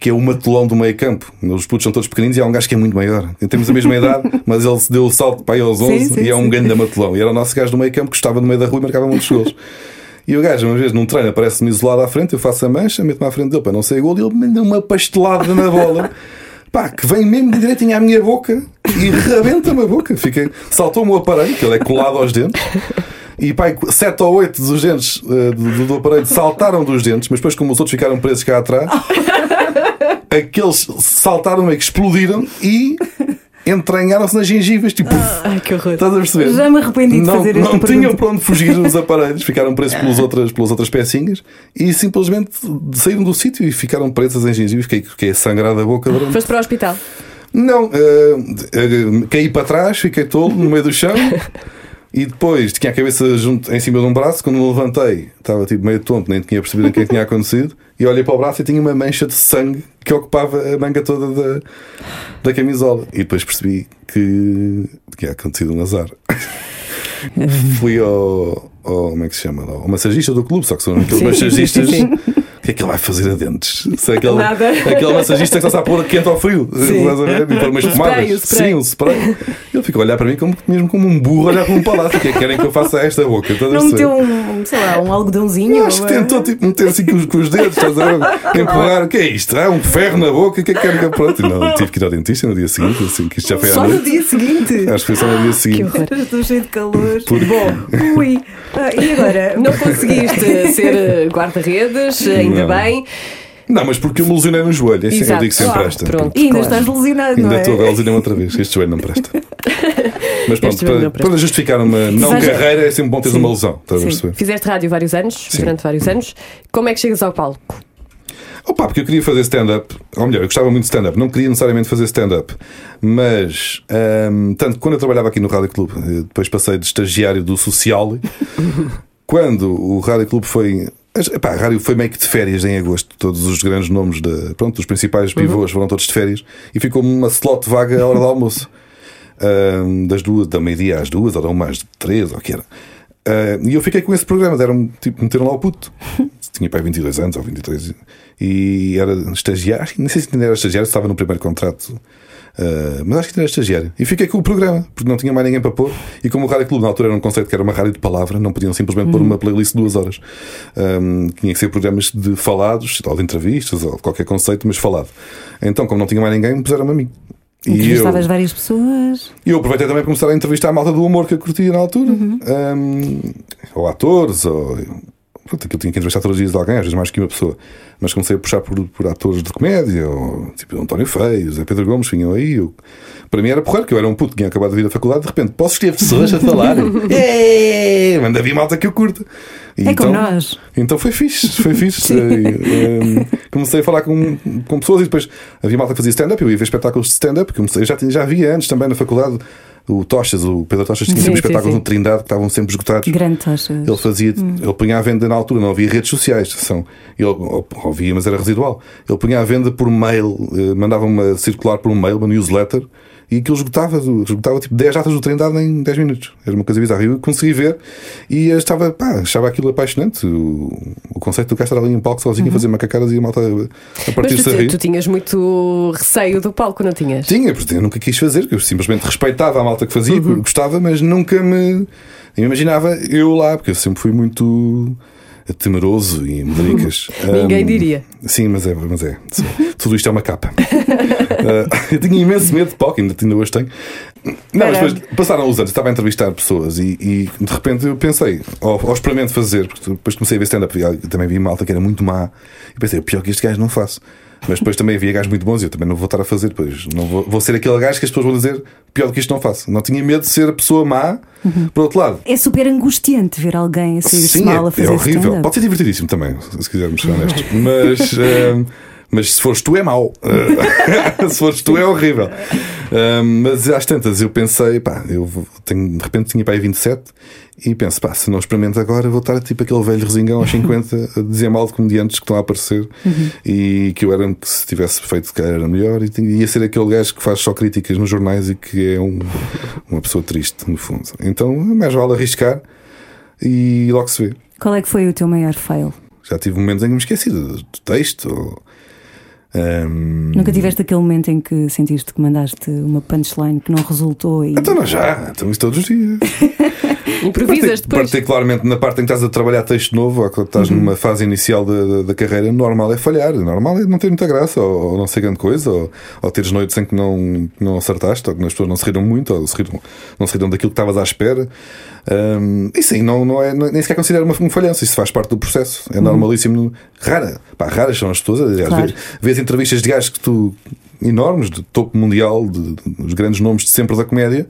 Speaker 4: que é o matulão do meio campo. Os putos são todos pequeninos e há um gajo que é muito maior. Temos a mesma idade, mas ele deu o salto para aí aos 11
Speaker 2: Sim, sim,
Speaker 4: e é um
Speaker 2: sim.
Speaker 4: grande matulão. E era o nosso gajo do meio campo que estava no meio da rua e marcava muitos gols. E o gajo, uma vez num treino, aparece-me isolado à frente, eu faço a mancha, meto-me à frente dele para não sair gol e ele manda uma pastelada na bola. Pá, que vem mesmo de direitinho à minha boca e rebenta-me a boca. Fiquei, saltou-me o aparelho, que ele é colado aos dentes. E pá, sete ou oito dos dentes eh, do, do aparelho saltaram dos dentes, mas depois, como os outros ficaram presos cá atrás, aqueles saltaram meio que explodiram e entranharam-se nas gengivas. Tipo,
Speaker 3: Ai, que horror.
Speaker 4: estás a perceber?
Speaker 2: Já me arrependi de
Speaker 4: não,
Speaker 2: fazer
Speaker 4: Não tinham para onde fugir os aparelhos, ficaram presos pelas outras, pelas outras pecinhas e simplesmente saíram do sítio e ficaram presas em gengivas. Fiquei, fiquei a sangrar da boca durante
Speaker 3: Foste para o hospital.
Speaker 4: não, eh, eh, caí para trás, fiquei tolo no meio do chão e depois tinha a cabeça junto, em cima de um braço. Quando me levantei, estava tipo meio tonto, nem tinha percebido o que é que tinha acontecido. E olhei para o braço e tinha uma mancha de sangue que ocupava a manga toda da, da camisola. E depois percebi que tinha acontecido um azar. Fui ao, ao. Como é que se chama? Ao massagista do clube, só que são aqueles massagistas.
Speaker 3: sim, sim.
Speaker 4: O que é que ele vai fazer a dentes? Se é aquele,
Speaker 3: Nada.
Speaker 4: aquele massagista que só sabe pôr quente ao frio.
Speaker 3: Sim.
Speaker 4: Estás a ver? E pôr umas pomadas. Sim, o spray. Ele ficou a olhar para mim como, mesmo como um burro a olhar para um palácio. O que é que querem que eu faça a esta boca? Estás a
Speaker 2: Não meteu um, sei lá, um algodãozinho?
Speaker 4: Eu acho que tentou tipo, meter assim com os, com os dedos, estás a ver? Empurrar, o que é isto? Ah, um ferro na boca, o que é que querem que eu pronto? E Não, tive que ir ao dentista no dia seguinte, assim, que isto já foi à
Speaker 2: Só no dia seguinte.
Speaker 4: Acho que foi só no dia seguinte.
Speaker 2: Estou cheio de calor.
Speaker 4: Porque-
Speaker 2: Bom, ui. Ah, e agora?
Speaker 3: Não conseguiste ser guarda-redes, ainda
Speaker 4: Não.
Speaker 3: bem.
Speaker 4: Não, mas porque eu me lesionei no joelho, assim, eu
Speaker 3: Exato.
Speaker 4: digo sempre
Speaker 3: Ah,
Speaker 4: esta.
Speaker 3: pronto.
Speaker 2: E ainda
Speaker 3: Claro.
Speaker 2: estás lesionado,
Speaker 4: Ainda
Speaker 2: não é?
Speaker 4: estou a lesionar outra vez, este joelho não presta. Mas pronto, para,
Speaker 3: não presta.
Speaker 4: para justificar uma não
Speaker 2: Vais-
Speaker 4: carreira é sempre bom teres uma lesão, estás a perceber?
Speaker 3: Fizeste rádio vários anos,
Speaker 4: Sim.
Speaker 3: durante vários anos. Como é que chegas ao palco?
Speaker 4: Opa, porque eu queria fazer stand-up, ou melhor, eu gostava muito de stand-up, não queria necessariamente fazer stand-up, mas ahm, tanto quando eu trabalhava aqui no Rádio Clube, eh, depois passei de estagiário do Social, quando o Rádio Clube foi. Epá, a rádio foi meio que de férias em agosto. Todos os grandes nomes da, pronto, dos principais pivôs foram todos de férias e ficou uma slot vaga à hora do almoço. Ahm, das duas, da meia-dia às duas, ou da uma às três, ou o que era. Ah, e eu fiquei com esse programa, deram tipo, meteram lá o puto. Tinha pai 22 anos ou 23 e era estagiário. Nem sei se ainda era estagiário, se estava no primeiro contrato. Ah, mas acho que ainda era estagiário. E fiquei com o programa, porque não tinha mais ninguém para pôr. E como o Rádio Clube na altura era um conceito que era uma rádio de palavra, não podiam simplesmente pôr uma playlist de duas horas. Ahm, tinha que ser programas de falados, ou de entrevistas, ou de qualquer conceito, mas falado. Então, como não tinha mais ninguém, puseram-me a mim. E eu,
Speaker 2: Entrevistavas várias pessoas.
Speaker 4: e eu aproveitei também para começar a entrevistar a malta do humor que eu curtia na altura. Um, ou atores, ou. Pronto, aquilo tinha que entrevistar todos os dias de alguém, às vezes mais que uma pessoa. Mas comecei a puxar por, por atores de comédia, ou tipo António Feio, Zé Pedro Gomes, vinham aí. Eu, para mim era porreiro, que eu era um puto que tinha acabado de vir da faculdade, de repente posso ter pessoas a falar. é, manda vir malta que eu curto. E
Speaker 2: É como nós.
Speaker 4: Então foi fixe, foi fixe. E, um, comecei a falar com, com pessoas e depois havia malta que fazia stand-up. Eu ia ver espetáculos de stand-up. comecei- Já, já havia antes também na faculdade o Tochas, o Pedro Tochas tinha
Speaker 3: Sim,
Speaker 4: sempre
Speaker 3: sim,
Speaker 4: espetáculos
Speaker 3: sim.
Speaker 4: no Trindade que estavam sempre esgotados.
Speaker 2: Grande taxa.
Speaker 4: Ele fazia, ele punha à venda na altura, não havia redes sociais, são, ele, ou- ou havia, mas era residual. Ele punha à venda por mail, eh, mandava-me circular por um mail, uma newsletter, e aquilo esgotava, esgotava tipo 10 datas do Trindade em 10 minutos. Era uma coisa bizarra. Eu consegui ver e estava, pá, achava aquilo apaixonante. O, o conceito do estar ali em palco sozinho a fazer macacaras e a malta a, a
Speaker 3: Mas
Speaker 4: partir-se a
Speaker 3: tu,
Speaker 4: rir.
Speaker 3: tu tinhas muito receio do palco, não tinhas?
Speaker 4: Tinha, porque eu nunca quis fazer, que eu simplesmente respeitava a malta que fazia,
Speaker 3: Uhum.
Speaker 4: gostava, mas nunca me eu imaginava eu lá, porque eu sempre fui muito temeroso e medricas.
Speaker 3: Ninguém
Speaker 4: Um,
Speaker 3: diria.
Speaker 4: Sim, mas é, mas é. Tudo isto é uma capa. Uh, eu tinha imenso medo de palco, ainda, ainda hoje tenho. Não, mas depois passaram os anos, estava a entrevistar pessoas e, e, de repente eu pensei, ou, ou experimento fazer, porque depois comecei a ver stand-up e também vi malta que era muito má e pensei, o pior que este gajo não faço. Mas depois também havia gajos muito bons e eu também não vou estar a fazer, depois não vou, vou ser aquele gajo que as pessoas vão dizer pior do que isto não faço. Não tinha medo de ser a pessoa má, por outro lado.
Speaker 2: É super angustiante ver alguém a sair-se mal a
Speaker 4: é,
Speaker 2: fazer
Speaker 4: é horrível. Pode ser divertidíssimo também, se quisermos ser honestos. Mas, ehm, mas se fores tu é mau. Eh, se fores tu é horrível. Ehm, mas às tantas eu pensei, pá, eu tenho, de repente tinha para aí 27 e penso, pá, se não experimento agora, vou estar tipo aquele velho resingão aos 50 a dizer mal de comediantes que estão a aparecer e que eu era se tivesse feito se calhar era melhor e ia ser aquele gajo que faz só críticas nos jornais e que é um- uma pessoa triste, no fundo. Então, mais vale arriscar e logo se vê.
Speaker 2: Qual é que foi o teu maior fail?
Speaker 4: Já tive momentos em que me esqueci do, do texto. ou, ehm,
Speaker 2: Nunca tiveste aquele momento em que sentiste que mandaste uma punchline que não resultou e.
Speaker 4: Então não já, então isso todos os dias.
Speaker 3: Improvisas depois.
Speaker 4: Particularmente na parte em que estás a trabalhar texto novo ou quando estás
Speaker 3: Uhum.
Speaker 4: numa fase inicial da, da, carreira, normal é falhar, normal é não ter muita graça, ou, ou não ser grande coisa, ou, ou teres noites em que não, que não acertaste, ou que as pessoas não se riram muito, ou se riram, não se riram daquilo que estavas à espera. Ehm, e sim, não, não é, nem sequer considero uma, um falhanço, isso faz parte do processo, é normalíssimo. Rara, pá, raras são as pessoas, aliás,
Speaker 2: Claro.
Speaker 4: vês, vês entrevistas de gajos que tu enormes, de topo mundial, de, dos grandes nomes de sempre da comédia.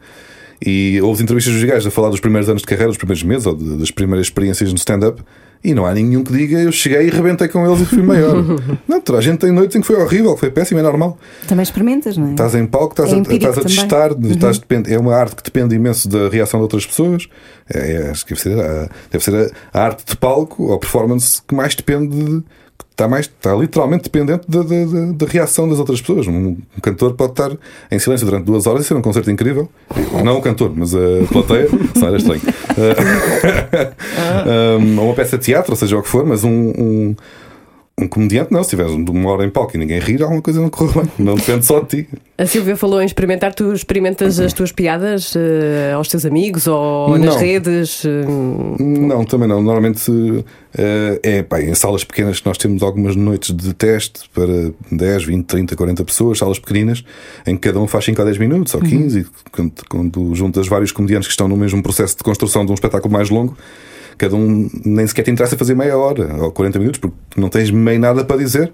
Speaker 4: E houve entrevistas dos gajos a falar dos primeiros anos de carreira, dos primeiros meses ou de- das primeiras experiências no stand-up. E não há nenhum que diga eu cheguei e rebentei com eles e fui maior. não, toda a gente tem noites em que foi horrível, que foi péssimo, é normal.
Speaker 2: Também experimentas, não é?
Speaker 4: Estás em palco, estás,
Speaker 2: É
Speaker 4: a, estás a testar,
Speaker 2: Uhum.
Speaker 4: estás é uma arte que depende imenso da reação de outras pessoas. É, é- acho que deve ser, a, deve ser a, a arte de palco ou performance que mais depende de. Está, mais, está literalmente dependente da, reação das outras pessoas. Um, cantor pode estar em silêncio durante duas horas e ser um concerto incrível. Não o cantor, mas a plateia. Só era estranho. Um, ou uma peça de teatro, ou seja o que for, mas um, um, um comediante, não. Se tiveres uma hora em palco e ninguém rir, alguma coisa não correu bem. Não depende só de ti.
Speaker 3: A Silvia falou em experimentar. Tu experimentas as tuas piadas eh, aos teus amigos ou nas
Speaker 4: Não.
Speaker 3: redes? eh,
Speaker 4: Não, também não. Normalmente eh, é pá, em salas pequenas que nós temos algumas noites de teste para 10, 20, 30, 40 pessoas, salas pequeninas, em que cada um faz 5 a 10 minutos ou 15, e quando, quando juntas vários comediantes que estão no mesmo processo de construção de um espetáculo mais longo. Cada um nem sequer te interessa fazer meia hora ou 40 minutos, porque não tens meio nada para dizer.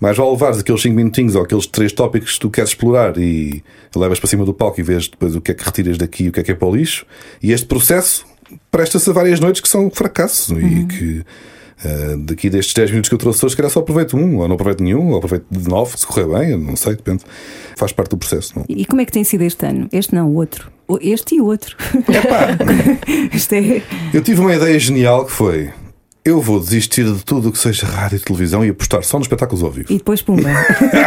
Speaker 4: Mas vale levares aqueles 5 minutinhos ou aqueles 3 tópicos que tu queres explorar e levas para cima do palco e vês depois o que é que retiras daqui e o que é que é para o lixo. E este processo presta-se a várias noites que são fracasso e que eh, daqui destes 10 minutos que eu trouxe hoje, se calhar só aproveito um, ou não aproveito nenhum, ou aproveito de 9, se correr bem, não sei, depende. Faz parte do processo. Não?
Speaker 2: E como é que tem sido este ano? Este não, o outro. Este e o outro. Isto é.
Speaker 4: Eu tive uma ideia genial que foi. Eu vou desistir de tudo o que seja rádio e televisão e apostar só nos espetáculos ao vivo.
Speaker 2: E depois, pumba.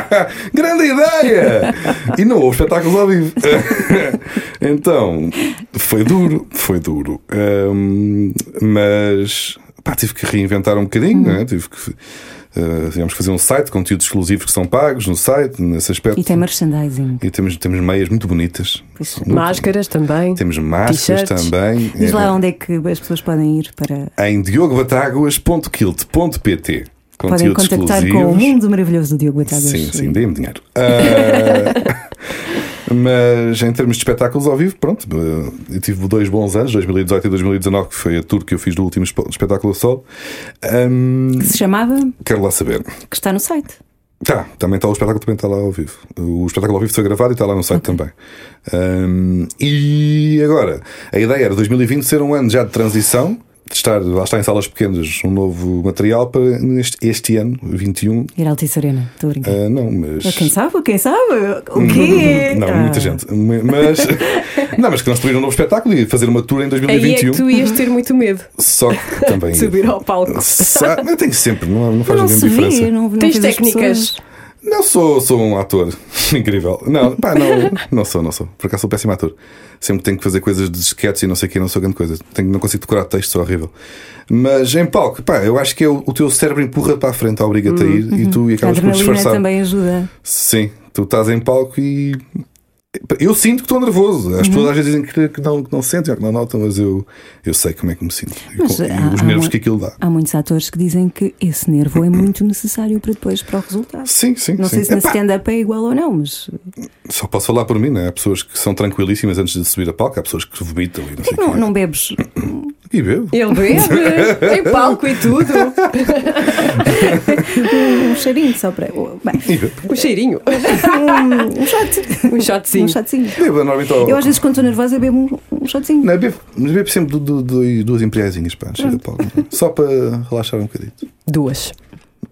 Speaker 4: Grande ideia! E não houve espetáculos ao vivo. então, foi duro, foi duro. Hum, mas pá, tive que reinventar um bocadinho, né? tive que. uh, tivemos que fazer um site, conteúdos exclusivos que são pagos no site, nesse aspecto.
Speaker 2: E tem merchandising.
Speaker 4: E temos, temos meias muito bonitas.
Speaker 2: Pois.
Speaker 4: Muito-
Speaker 3: Máscaras também.
Speaker 4: Temos máscaras também.
Speaker 2: Diz
Speaker 4: É,
Speaker 2: lá onde é que as pessoas podem ir para.
Speaker 4: Em diogobatáguas.kilt.pt
Speaker 2: Podem contactar com o
Speaker 4: exclusivos.
Speaker 2: mundo maravilhoso do Diogo Batagas.
Speaker 4: Sim, sim, dê-me dinheiro. Ah, mas em termos de espetáculos ao vivo, pronto, ah, eu tive dois bons anos, 2018 e 2019, que foi a tour que eu fiz do último espe- espetáculo a sol. Ahm,
Speaker 2: Que se chamava,
Speaker 4: quero lá saber.
Speaker 2: que está no site.
Speaker 4: Tá, também está o espetáculo, também está lá ao vivo. O espetáculo ao vivo foi gravado e está lá no site também. Ahm, e agora, a ideia era 2020 ser um ano já de transição, de estar, lá está em salas pequenas, um novo material para este, este ano, 21.
Speaker 2: Ir à Altice Arena. Estou a brincar.
Speaker 4: Ah, não, mas.
Speaker 2: Quem sabe? Quem sabe? O quê?
Speaker 4: Não,
Speaker 2: Ah.
Speaker 4: muita gente. Mas, não, mas que construir um novo espetáculo e fazer uma tour em
Speaker 3: Aí é
Speaker 4: 2021.
Speaker 3: que tu ias ter muito medo
Speaker 4: Só que também.
Speaker 3: subir ao palco.
Speaker 4: Sa- Eu tenho sempre, não, não faz
Speaker 2: Não
Speaker 4: grande
Speaker 2: se
Speaker 4: diferença.
Speaker 2: não, não
Speaker 3: Tens técnicas.
Speaker 2: pessoas.
Speaker 4: Não sou, sou um ator incrível. Não, pá, não, não sou, não sou. Por acaso sou péssimo ator. Sempre tenho que fazer coisas de sketches e não sei o que, não sou grande coisa. Tenho, não consigo decorar texto, sou horrível. Mas em palco, pá, eu acho que é o, o teu cérebro empurra para a frente, obriga-te a ir e tu e acabas por disfarçar.
Speaker 2: também ajuda.
Speaker 4: Sim, tu estás em palco e. Eu sinto que estou nervoso.
Speaker 2: Uhum.
Speaker 4: As pessoas às vezes dizem que, que não, que não sentem ou que não notam, mas eu, eu sei como é que me sinto.
Speaker 2: Mas
Speaker 4: e
Speaker 2: há-
Speaker 4: os
Speaker 2: há
Speaker 4: nervos
Speaker 2: mu-
Speaker 4: que aquilo dá.
Speaker 2: Há muitos atores que dizem que esse nervo é muito necessário para depois para o resultado.
Speaker 4: Sim, sim.
Speaker 2: Não
Speaker 4: sim.
Speaker 2: sei se na stand-up é igual ou não, mas
Speaker 4: Só posso falar por mim, né? Há pessoas que são tranquilíssimas antes de subir a palco, há pessoas que vomitam e não
Speaker 2: por
Speaker 4: sei
Speaker 2: que não, não bebes?
Speaker 4: E bebo.
Speaker 3: Ele bebe em palco e tudo.
Speaker 2: Um cheirinho só para. Bem,
Speaker 4: E bebo.
Speaker 3: Um cheirinho.
Speaker 2: um, um shot.
Speaker 3: Um shotzinho.
Speaker 2: Um shotzinho.
Speaker 4: Bebo, normalmente. ao-
Speaker 2: Eu às vezes quando estou nervosa bebo um, um shotzinho.
Speaker 4: Não, bebo, mas bebo sempre du- du- duas imperiaisinhas para antes a palco. Só para relaxar um bocadito.
Speaker 3: Duas.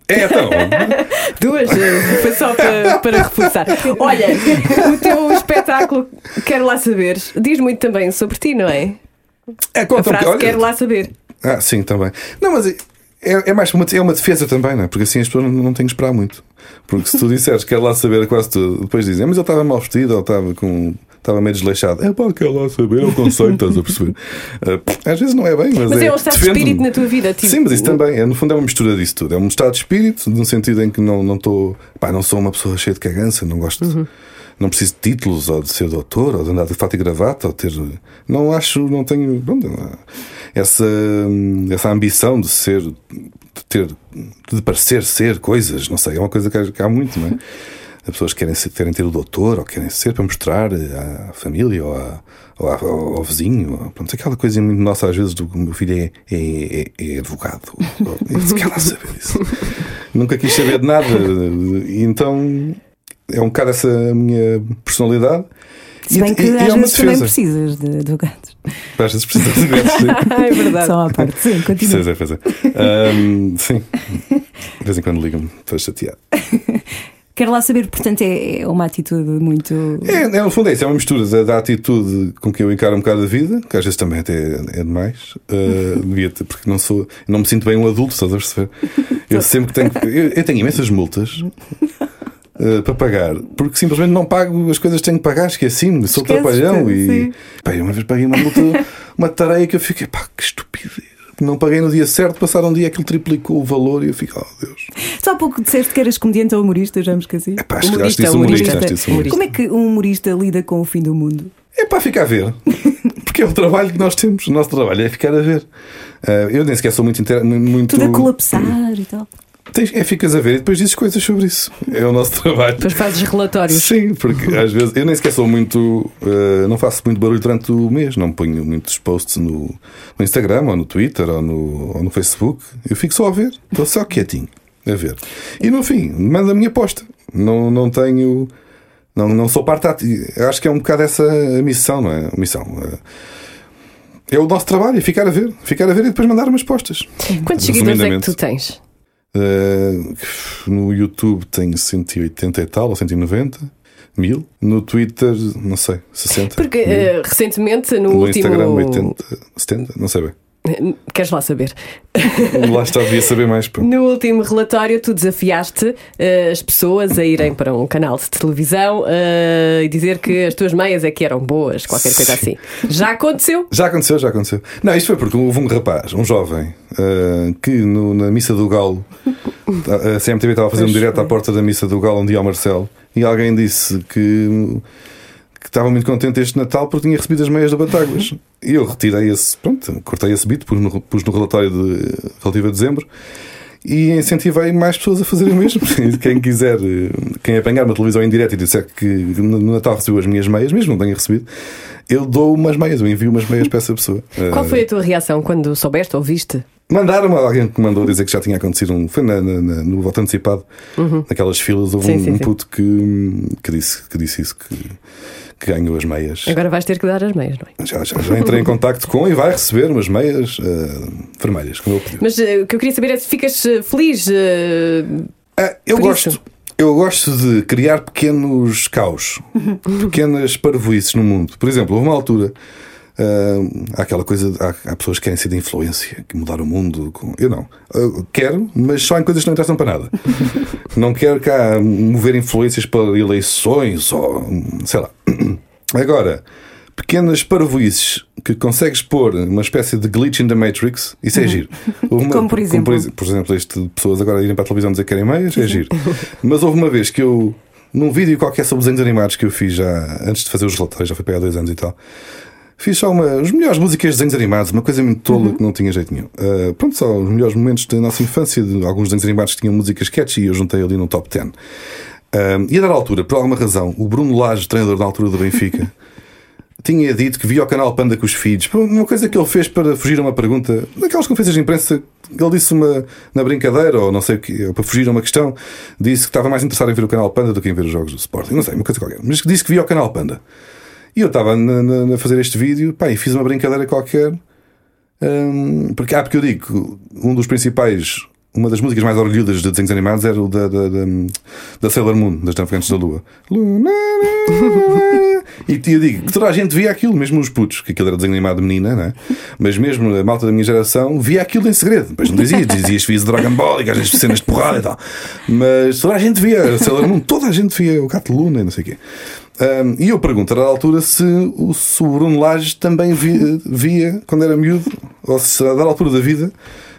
Speaker 4: É, então.
Speaker 3: Duas, eh, foi só para, para reforçar. Olha, o teu espetáculo, quero lá saber, diz muito também sobre ti, não é?
Speaker 4: É,
Speaker 3: A
Speaker 4: um
Speaker 3: frase
Speaker 4: bocadinho.
Speaker 3: quero lá saber.
Speaker 4: Ah, sim, também. Não, mas é, é mais uma, é uma defesa também, não é? Porque assim as pessoas não, não têm que esperar muito. Porque se tu disseres, quero lá saber quase tudo, depois dizem, "Ah, mas ele estava mal vestido ou estava com. Estava meio desleixado. É pá, quero lá saber, é o conceito, estás a perceber? Ah, às vezes não é bem, mas,
Speaker 3: Mas é um estado de espírito na tua vida. Tipo,
Speaker 4: Sim, mas isso também, é, no fundo, é uma mistura disso tudo. É um estado de espírito, no sentido em que não não estou. Pá, não sou uma pessoa cheia de cagança, não gosto. de- Não preciso de títulos, ou de ser doutor, ou de andar de fato e gravata, ou ter. Não acho, não tenho. pronto, não- essa, essa ambição de ser. de ter. de parecer ser coisas, não sei, é uma coisa que há- muito, não é? As pessoas querem, ser, querem ter o doutor ou querem ser para mostrar à família ou, à- ou ao, ao vizinho. ou- Pronto, aquela coisa muito nossa, às vezes, do que o meu filho é, é, é- é advogado. Eu quero lá saber isso. Nunca quis saber de nada. Então é um bocado essa a minha personalidade.
Speaker 2: Se bem que
Speaker 4: E- e
Speaker 2: às
Speaker 4: é uma
Speaker 2: vezes também
Speaker 4: defesa.
Speaker 2: precisas de advogados.
Speaker 4: Às vezes precisa de grandes, sim.
Speaker 3: é verdade.
Speaker 2: Só à parte. Sim, continua.
Speaker 4: Ahm, sim. De vez em quando ligam-me para chatear.
Speaker 2: Quero lá saber, portanto, é é uma atitude muito.
Speaker 4: É, é, no fundo é isso, é uma mistura da, da atitude com que eu encaro um bocado a vida, que às vezes também até é demais. Uh, devia ter, porque não sou, não me sinto bem um adulto, estás a perceber? Eu sempre tenho. Eu, eu tenho imensas multas. Uh, para pagar, porque simplesmente não pago as coisas que tenho que pagar, esqueci-me, sou trapalhão e
Speaker 2: sim.
Speaker 4: pá, uma vez paguei uma multa, uma tareia que eu fiquei, pá, que estupidez. Não paguei no dia certo, passaram um dia aquilo triplicou o valor e eu fico, oh Deus.
Speaker 2: Só há pouco disseste que eras comediante ou humorista, já me esqueci.
Speaker 4: Epá, acho,
Speaker 3: Humorista,
Speaker 4: acho que disse
Speaker 3: humorista.
Speaker 4: humorista, disse humorista.
Speaker 2: Como é que um humorista lida com o fim do mundo?
Speaker 4: É para ficar a ver. Porque é o trabalho que nós temos. O nosso trabalho é ficar a ver. Ah, eu nem sequer sou muito. Inter... muito...
Speaker 2: Tudo a colapsar e tal.
Speaker 4: Tens- É, ficas a ver e depois dizes coisas sobre isso. É o nosso trabalho.
Speaker 3: Depois fazes relatórios.
Speaker 4: Sim, porque às vezes eu nem sequer sou muito. ah, não faço muito barulho durante o mês, não ponho muitos posts no, no Instagram ou no Twitter ou no, ou no Facebook. Eu fico só a ver, estou só quietinho a ver. E no fim, mando a minha aposta. Não, não tenho. Não, não sou parte ativa. Acho que é um bocado essa a missão, não é? A missão. ah, É o nosso trabalho, é ficar a ver, ficar a ver e depois mandar umas postas.
Speaker 3: Quantos seguidores é que tu tens?
Speaker 4: Uh, no YouTube tenho 180 e tal, ou 190 mil. No Twitter, não sei, 60.
Speaker 3: Porque eh, recentemente no,
Speaker 4: no
Speaker 3: último.
Speaker 4: Instagram, 80, 70, não sei bem.
Speaker 3: Queres lá saber?
Speaker 4: Lá está, devia saber mais. pô.
Speaker 3: No último relatório, tu desafiaste eh, as pessoas a irem para um canal de televisão eh, e dizer que as tuas meias é que eram boas, qualquer coisa assim. Já aconteceu?
Speaker 4: Já aconteceu, já aconteceu. Não, isto foi porque houve um rapaz, um jovem, uh, que no- na missa do Galo, a CMTV estava a fazer um direto à porta da missa do Galo um dia ao Marcelo e alguém disse que, que estava muito contente este Natal porque tinha recebido as meias da Batáguas. E eu retirei esse, pronto, cortei esse beat, pus no, pus no relatório de, relativo a dezembro. E incentivei mais pessoas a fazerem o mesmo. Quem quiser, eh, quem apanhar uma televisão em direto e disser que no Natal recebeu as minhas meias, mesmo não tenha recebido, eu dou umas meias, eu envio umas meias para essa pessoa.
Speaker 3: Qual
Speaker 4: Eh,
Speaker 3: foi a tua reação quando soubeste ou viste?
Speaker 4: Mandaram alguém que mandou dizer que já tinha acontecido um. Foi na- na- na- no voto antecipado, naquelas filas, houve
Speaker 3: Sim,
Speaker 4: um,
Speaker 3: sim,
Speaker 4: um
Speaker 3: sim.
Speaker 4: puto que, que, disse, que disse isso, que, que ganhou as meias.
Speaker 3: Agora vais ter que dar as meias, não é?
Speaker 4: Já, já, já entrei em contacto com e vai receber umas meias eh, vermelhas, como eu pedi.
Speaker 3: Mas eh, o que eu queria saber é se ficas eh, feliz.
Speaker 4: Ah, eu gosto.
Speaker 3: isso.
Speaker 4: Eu gosto de criar pequenos caos, pequenas parvoices no mundo. Por exemplo, houve uma altura. Há aquela coisa, há, há pessoas que querem ser de influência, que mudar o mundo. com- eu não. Eu quero, mas só em coisas que não interessam para nada. não quero cá mover influências para eleições ou sei lá. Agora, pequenas parvoices que consegues pôr uma espécie de glitch in the Matrix, isso é giro. Houve uma-
Speaker 2: Como por exemplo?
Speaker 4: ex- por exemplo, este de pessoas agora irem para a televisão dizer que querem meias, é giro. Mas houve uma vez que eu, num vídeo qualquer sobre desenhos animados que eu fiz já antes de fazer os relatórios, já foi para há dois anos e tal, fiz só uma, as melhores músicas de desenhos animados, uma coisa muito tola que não tinha jeito nenhum. Ah, pronto, só os melhores momentos da nossa infância, de alguns desenhos animados que tinham músicas catchy e eu juntei ali no top 10. Ah, e a dar altura, por alguma razão, o Bruno Lage, treinador da altura do Benfica, tinha dito que via o canal Panda com os filhos. Uma coisa que ele fez para fugir a uma pergunta, daquelas conferências de imprensa, ele disse uma na brincadeira, ou não sei o que, para fugir a uma questão, disse que estava mais interessado em ver o canal Panda do que em ver os jogos do Sporting. Não sei, uma coisa qualquer. Mas disse que via o canal Panda. E eu estava a fazer este vídeo, pá, e fiz uma brincadeira qualquer. hum, porque, ah, porque eu digo um dos principais. Uma das músicas mais orgulhudas de desenhos animados era o da, da, da, da Sailor Moon, das Navegantes da Lua. E eu digo que toda a gente via aquilo, mesmo os putos, que aquilo era desenho animado de menina, não é? Mas mesmo a malta da minha geração via aquilo em segredo. Depois não dizia, dizias que vias Dragon Ball e às vezes cenas de porrada e tal. Mas toda a gente via Sailor Moon, toda a gente via o Gato Luna e não sei o quê. Um, e eu pergunto, dada altura, se o, se o Bruno Lage também via, via, quando era miúdo, ou se a dada altura da vida,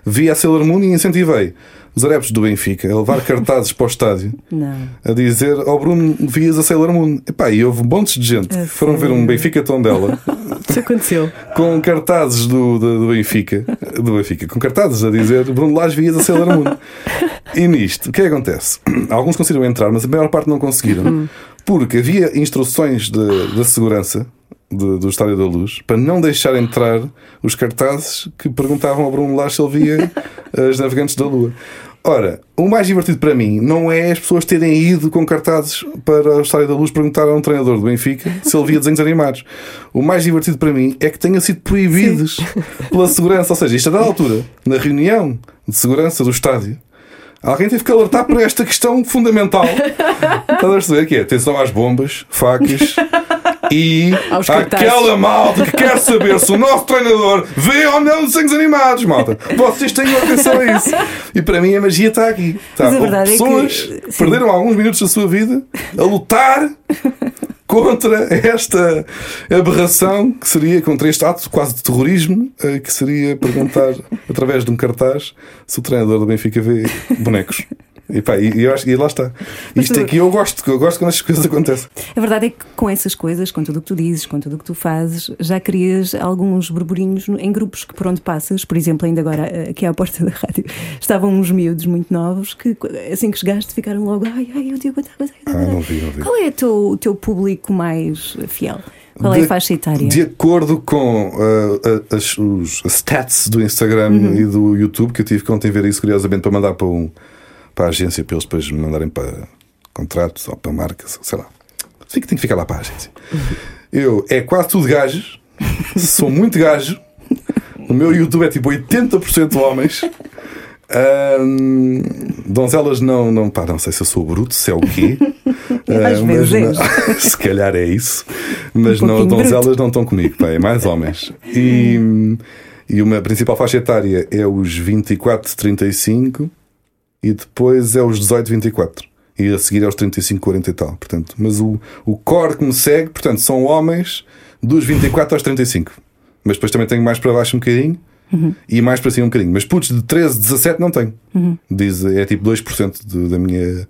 Speaker 4: via a Sailor Moon e incentivei os adeptos do Benfica a levar cartazes para o estádio
Speaker 2: Não.
Speaker 4: a dizer ao Bruno vias a Sailor Moon. Epá, e houve montes de gente
Speaker 2: A
Speaker 4: que foram ver um? Benfica Tondela
Speaker 3: Isso aconteceu.
Speaker 4: com cartazes do, do, do Benfica, do Benfica, com cartazes a dizer Bruno Lage vias a Sailor Moon. E nisto, o que é que acontece? Alguns conseguiram entrar, mas a maior parte não conseguiram, porque havia instruções de- da segurança de- do Estádio da Luz para não deixar entrar os cartazes que perguntavam ao Bruno Lage se ele via as navegantes da Lua. Ora, o mais divertido para mim não é as pessoas terem ido com cartazes para o Estádio da Luz perguntar a um treinador do Benfica se ele via desenhos animados. O mais divertido para mim é que tenham sido proibidos pela segurança. Ou seja, isto a dada altura, na reunião de segurança do estádio, alguém teve que alertar para esta questão fundamental. Estás a perceber que é? Atenção às bombas, facas. E aquela malta que quer saber se o nosso treinador vê ou não desenhos animados, malta. Vocês tenham atenção a isso. E para mim a magia está aqui. Tá? Houve
Speaker 2: verdade é que-
Speaker 4: pessoas perderam alguns minutos da sua vida a lutar contra esta aberração que seria, contra este ato quase de terrorismo, eh, que seria perguntar através de um cartaz se o treinador do Benfica vê bonecos. E, pá, e, e eu acho- e lá está. Isto
Speaker 2: tu-
Speaker 4: aqui eu gosto, eu gosto quando estas coisas acontecem.
Speaker 2: A verdade é que com essas coisas, com tudo o que tu dizes, com tudo o que tu fazes, já crias alguns burburinhos em grupos que por onde passas. Por exemplo, ainda agora eh, aqui à porta da rádio estavam uns miúdos muito novos que assim que chegaste ficaram logo ai, ai, o Diogo está
Speaker 4: Ah, não vi, não vi.
Speaker 2: Qual é o teu, teu público mais fiel? Qual é a faixa etária?
Speaker 4: De acordo com uh, as, os stats do Instagram
Speaker 2: Uhum.
Speaker 4: e do YouTube, que eu tive que ontem ver isso curiosamente para mandar para, um, para a agência, para eles depois me mandarem para contratos ou para marcas, sei lá. Sei que tem que ficar lá para a agência. Eu, é quase tudo gajos, sou muito gajo. O meu YouTube é tipo 80% homens. Ahm, donzelas não, não, pá, não sei se eu sou bruto, se é o quê.
Speaker 2: Às
Speaker 4: Ah,
Speaker 2: vezes
Speaker 4: não- se calhar é isso. Mas
Speaker 2: Um
Speaker 4: não, donzelas
Speaker 2: bruto.
Speaker 4: não estão comigo, pá, é mais homens. E, e uma principal faixa etária é os 24, 35 e depois é os 18, 24. E a seguir é os 35, 40 e tal. Portanto, mas o, o core que me segue, portanto, são homens dos 24 aos 35. Mas depois também tenho mais para baixo um bocadinho e mais para cima um bocadinho. Mas putos de 13, 17 não tenho. Diz, é tipo 2% de, da minha,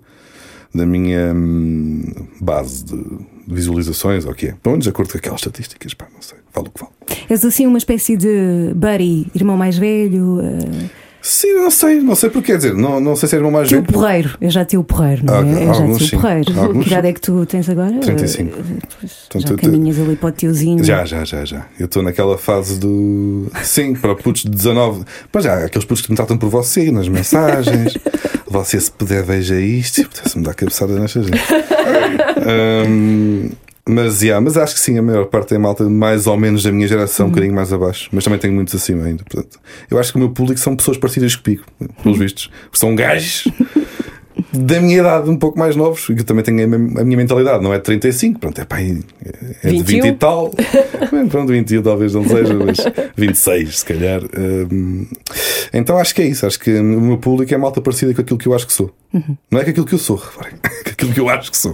Speaker 4: da minha hum, base de visualizações, ou o que é. Menos de acordo com aquelas estatísticas, pá, não sei. Vale o que vale.
Speaker 2: És assim uma espécie de buddy, irmão mais velho, eh,
Speaker 4: Sim, não sei, não sei porque quer dizer, não, não sei se é irmão mais velho.
Speaker 2: porreiro. É já teu porreiro, não é?
Speaker 4: Ah,
Speaker 2: é já teu
Speaker 4: sim.
Speaker 2: porreiro.
Speaker 4: Alguns
Speaker 2: que idade é que tu tens agora?
Speaker 4: 35.
Speaker 2: Eh, pois,
Speaker 4: Portanto,
Speaker 2: já
Speaker 4: eu te-
Speaker 2: caminhas ali para o teuzinho.
Speaker 4: Já, já, já, já. Eu estou naquela fase do. Sim, para putos de 19. Mas já, aqueles putos que me tratam por você nas mensagens. você, se puder, veja isto. Se me dar cabeçada nesta gente. mas, já, mas acho que sim, a maior parte é malta mais ou menos da minha geração, um bocadinho mais abaixo. Mas também tenho muitos acima ainda. Portanto, eu acho que o meu público são pessoas parecidas comigo, pelos vistos. São gajos da minha idade, um pouco mais novos, e que também têm a, minha mentalidade, não é de 35, pronto, é pá, é de 20 e
Speaker 3: 21.
Speaker 4: tal. Pronto, 21 talvez não seja, mas 26 se calhar. Hum, então acho que é isso, acho que o meu público é malta parecida com aquilo que eu acho que sou. Não é com aquilo que eu sou, reparem, com aquilo que eu acho que sou.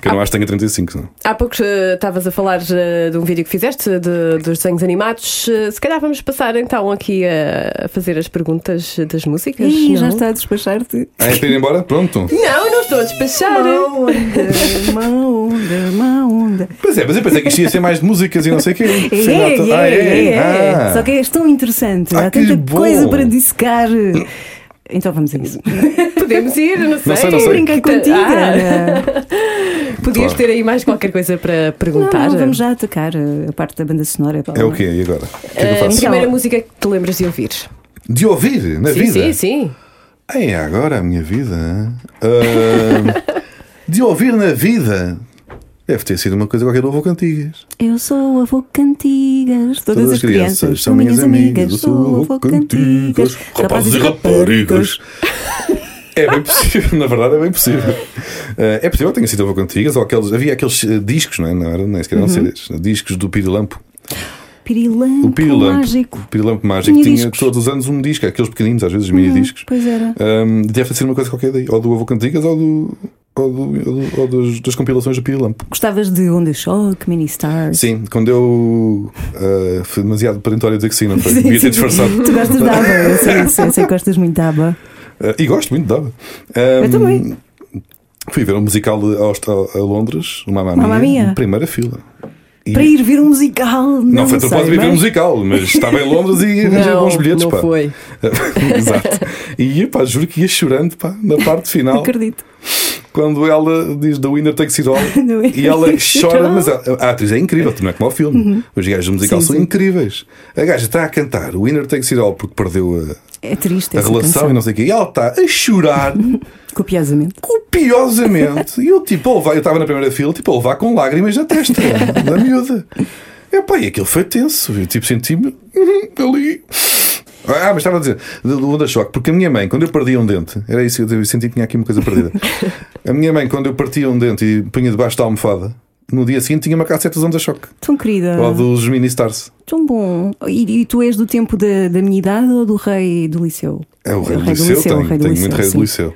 Speaker 4: Que eu não acho que tenha 35, não.
Speaker 3: Há pouco eh, estavas a falar eh, de um vídeo que fizeste de- dos desenhos animados. Eh, Se calhar vamos passar então aqui a, fazer as perguntas das músicas.
Speaker 2: Ih, já está a despachar-te.
Speaker 4: Ah, é para ir embora? Pronto.
Speaker 3: Não, não estou a despachar.
Speaker 2: Uma onda, uma onda, uma onda.
Speaker 4: Pois é, mas eu pensei que isto ia ser mais de músicas e não sei o quê.
Speaker 2: É, é,
Speaker 4: tô-
Speaker 2: é,
Speaker 4: ah,
Speaker 2: é, é.
Speaker 4: Ah.
Speaker 2: Só que és tão interessante.
Speaker 4: Ah,
Speaker 2: Há tanta
Speaker 4: bom.
Speaker 2: coisa para dissecar. Então vamos a isso.
Speaker 3: Podemos ir, não sei.
Speaker 4: Não sei, não sei.
Speaker 2: Brincar contigo.
Speaker 3: Ah, podias
Speaker 4: Claro.
Speaker 3: ter aí mais qualquer coisa para perguntar.
Speaker 2: não, vamos já atacar uh, a parte da banda sonora.
Speaker 4: É o quê? E agora? O que é que eu
Speaker 3: A
Speaker 4: faço?
Speaker 3: primeira música que te lembras de ouvir?
Speaker 4: De ouvir na
Speaker 3: sim,
Speaker 4: vida.
Speaker 3: sim, sim.
Speaker 4: É agora a minha vida. Ah, de ouvir na vida. Deve ter sido uma coisa qualquer do Avô Cantigas.
Speaker 2: Eu sou o avô Cantigas. Todas, as crianças, são minhas amigas.
Speaker 4: Eu
Speaker 2: Sou o avô Cantigas.
Speaker 4: Rapazes e raparigas. É bem possível, na verdade é bem possível. Ah, é possível que tenha sido Avô Cantigas ou aqueles. Havia aqueles eh, discos, não é? Não era, nem sequer eram CDs. Discos do Pirilampo.
Speaker 2: Pirilampo,
Speaker 4: O Pirilampo.
Speaker 2: mágico.
Speaker 4: O Pirilampo Mágico
Speaker 2: Tinha
Speaker 4: tinha todos os anos um disco, aqueles pequeninos, às vezes mini discos.
Speaker 2: Pois era.
Speaker 4: Um, deve ter sido uma coisa qualquer daí, ou do Avô Cantigas ou, do, ou, do, ou, do- ou dos- das compilações do Pirilampo.
Speaker 2: Gostavas de Onda Choque, Mini Stars.
Speaker 4: Sim, quando eu uh, fui demasiado perentório dizer que sim, não foi? Devia ter disfarçado.
Speaker 2: Tu gostas de ABBA, eu sei, eu sei, eu sei que gostas muito de ABBA.
Speaker 4: Uh, e gosto muito de ABBA.
Speaker 2: Eu
Speaker 4: Um,
Speaker 2: também.
Speaker 4: Fui ver um musical a, a Londres, Mamma Mia. primeira fila. E-
Speaker 2: Para ir ver um musical. Não,
Speaker 4: Não foi propósito para ir ver um
Speaker 2: mas-
Speaker 4: musical, mas estava em Londres e arranjei bons bilhetes.
Speaker 3: não
Speaker 4: pá.
Speaker 3: foi.
Speaker 4: Exato. E pá, juro que ia chorando pá, na parte final,
Speaker 2: Acredito.
Speaker 4: Quando ela diz The Winner Takes It All
Speaker 2: The
Speaker 4: e ela chora, mas a, a atriz é incrível, não é como ao filme. Os gajos do musical
Speaker 2: Sim,
Speaker 4: são
Speaker 2: sim.
Speaker 4: incríveis. A gaja está a cantar o Winner Takes It All porque perdeu a,
Speaker 2: É triste
Speaker 4: a relação
Speaker 2: canção.
Speaker 4: e não sei o quê. E ela está a chorar
Speaker 2: Copiosamente.
Speaker 4: copiosamente. E eu, tipo, a levar, eu estava na primeira fila, tipo, a levar com lágrimas na testa da miúda. Epá, e aquilo foi tenso. Eu, tipo, senti-me uhum, ali. Ah, mas estava a dizer, do, do Onda Choque, porque a minha mãe, quando eu perdia um dente, era isso eu senti que tinha aqui uma coisa perdida. A minha mãe, quando eu partia um dente e punha debaixo da almofada, no dia seguinte tinha uma cassete dos Onda Choque.
Speaker 2: Tão querida.
Speaker 4: Ou dos Mini Stars.
Speaker 2: Tão bom. E, e tu és do tempo da, da minha idade ou do rei do liceu?
Speaker 4: É o rei do
Speaker 2: do
Speaker 4: liceu,
Speaker 2: liceu, o
Speaker 4: tenho,
Speaker 2: rei do
Speaker 4: tenho
Speaker 2: liceu,
Speaker 4: muito rei do liceu.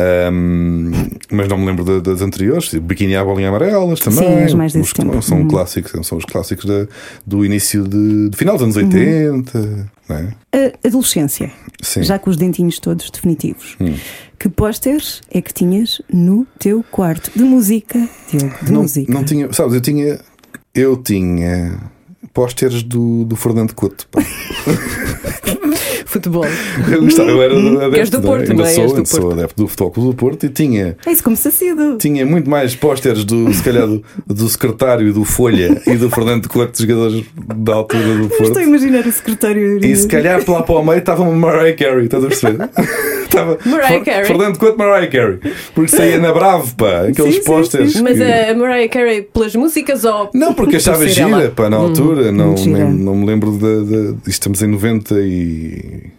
Speaker 4: Ahm, mas não me lembro da- das anteriores, tipo, Biquíni à bolinha amarelas também.
Speaker 2: Sim, mais desse
Speaker 4: Os. São
Speaker 2: Uhum.
Speaker 4: clássicos, são os clássicos da- do início de, de final dos anos
Speaker 2: Uhum.
Speaker 4: 80. Não é?
Speaker 2: A adolescência,
Speaker 4: Sim.
Speaker 2: já com os dentinhos todos definitivos.
Speaker 4: Hum.
Speaker 2: Que pósteres é que tinhas no teu quarto? De música, Diogo, de
Speaker 4: não,
Speaker 2: música.
Speaker 4: não tinha, sabes, eu tinha, eu tinha pósteres do, do Fernando Couto.
Speaker 3: Futebol.
Speaker 4: Eu, gostava, eu era adepto,
Speaker 3: Que és do
Speaker 4: é?
Speaker 3: Porto, não é?
Speaker 4: sou,
Speaker 3: do
Speaker 4: ainda sou
Speaker 3: Porto.
Speaker 4: adepto do Futebol Clube do Porto e tinha
Speaker 2: É isso, como-se cedo.
Speaker 4: Tinha muito mais pósteres do, se calhar, do, do secretário do Folha e do Fernando Couto, jogadores da altura do Porto.
Speaker 2: Estou a imaginar o secretário.
Speaker 4: E se calhar lá para o meio estava uma Mariah Carey, estás a perceber? Estava
Speaker 3: Mariah Carey.
Speaker 4: Fernando Couto, Mariah Carey. Porque saía na Bravo, pá, aqueles pósteres.
Speaker 2: sim.
Speaker 3: Mas
Speaker 4: que-
Speaker 3: a Mariah Carey pelas músicas ou.
Speaker 4: Não, porque achava
Speaker 3: por
Speaker 4: gira,
Speaker 3: ela?
Speaker 4: pá, na altura. Não,
Speaker 2: muito gira.
Speaker 4: nem- não me lembro da. da- isto estamos em 90 e.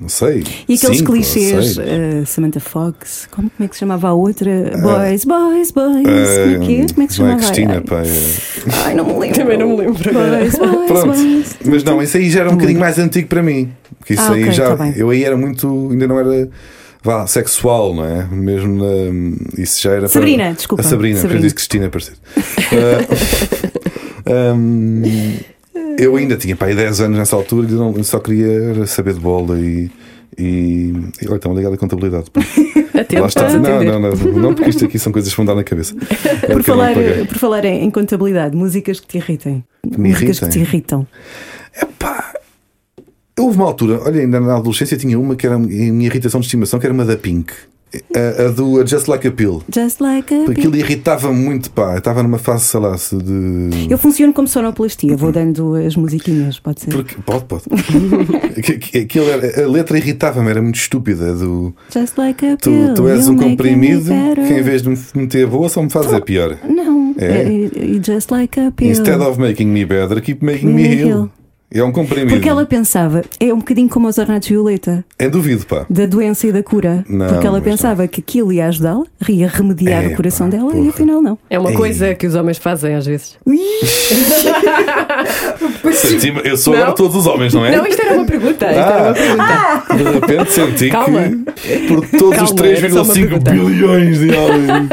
Speaker 4: Não sei.
Speaker 2: E aqueles
Speaker 4: cinco,
Speaker 2: clichês, eh, Samantha Fox, como, como é que se chamava a outra? Boys, boys, boys. como é que é? Como é que se
Speaker 4: não é
Speaker 2: chamava?
Speaker 4: Cristina,
Speaker 2: Ai,
Speaker 4: pá. é-
Speaker 2: Ai, não me lembro.
Speaker 3: Também não me lembro.
Speaker 2: Boys, boys,
Speaker 4: Pronto,
Speaker 2: boys.
Speaker 4: mas não, isso aí já era um bocadinho mais antigo para mim. Porque isso
Speaker 2: Ah,
Speaker 4: aí
Speaker 2: ok,
Speaker 4: já.
Speaker 2: tá
Speaker 4: eu aí era muito. Ainda não era. Vá, sexual, não é? Mesmo na, Isso já era. para-
Speaker 2: Sabrina, desculpa.
Speaker 4: A Sabrina, porque
Speaker 2: Sabrina.
Speaker 4: eu disse Cristina, parecido. Ah, hum, eu ainda tinha pá, aí 10 anos nessa altura e não, só queria saber de bola e. E, e olha, está-me ligado à contabilidade.
Speaker 3: A tempo
Speaker 4: Lá está. Não, não, não, não, porque isto aqui são coisas que vão dar na cabeça. É
Speaker 2: Por
Speaker 4: que eu não
Speaker 2: falar, por falar em, contabilidade, músicas que te irritem.
Speaker 4: me
Speaker 2: músicas que
Speaker 4: irritem?
Speaker 2: te irritam.
Speaker 4: Epá, houve uma altura, olha, ainda na adolescência tinha uma que era a minha irritação de estimação, que era uma da Pink. A, a do Just Like a Pill.
Speaker 2: Just like a
Speaker 4: Aquilo irritava muito, pá. Eu estava numa fase, sei lá, de.
Speaker 2: Eu funciono como sonoplastia, vou dando as musiquinhas, pode ser.
Speaker 4: Porque, pode, pode. Aquilo era, a letra irritava-me, era muito estúpida. Do,
Speaker 2: Just like a
Speaker 4: tu,
Speaker 2: pill,
Speaker 4: tu és um comprimido que em vez de me meter a boa, só me fazes a pior.
Speaker 2: Não,
Speaker 4: É?
Speaker 2: just like a pill.
Speaker 4: Instead of making me better, keep making me
Speaker 2: Me
Speaker 4: heal. É um comprimido.
Speaker 2: Porque ela pensava, é um bocadinho como os ornatos violeta,
Speaker 4: É duvido, pá.
Speaker 2: da doença e da cura.
Speaker 4: Não,
Speaker 2: Porque ela pensava que aquilo ia ajudá-la, ia remediar
Speaker 4: É,
Speaker 2: o coração
Speaker 4: pá,
Speaker 2: dela e
Speaker 4: porra.
Speaker 2: afinal não.
Speaker 3: É uma
Speaker 4: Ei.
Speaker 3: coisa que os homens fazem às vezes.
Speaker 4: Senti eu sou
Speaker 3: Não?
Speaker 4: agora todos os homens, não é?
Speaker 3: Não, isto era uma pergunta. Isto era uma
Speaker 4: Ah.
Speaker 3: pergunta.
Speaker 4: De repente senti
Speaker 3: Calma.
Speaker 4: que por todos os
Speaker 3: Calma, só uma
Speaker 4: 3,5
Speaker 3: pergunta.
Speaker 4: bilhões de homens.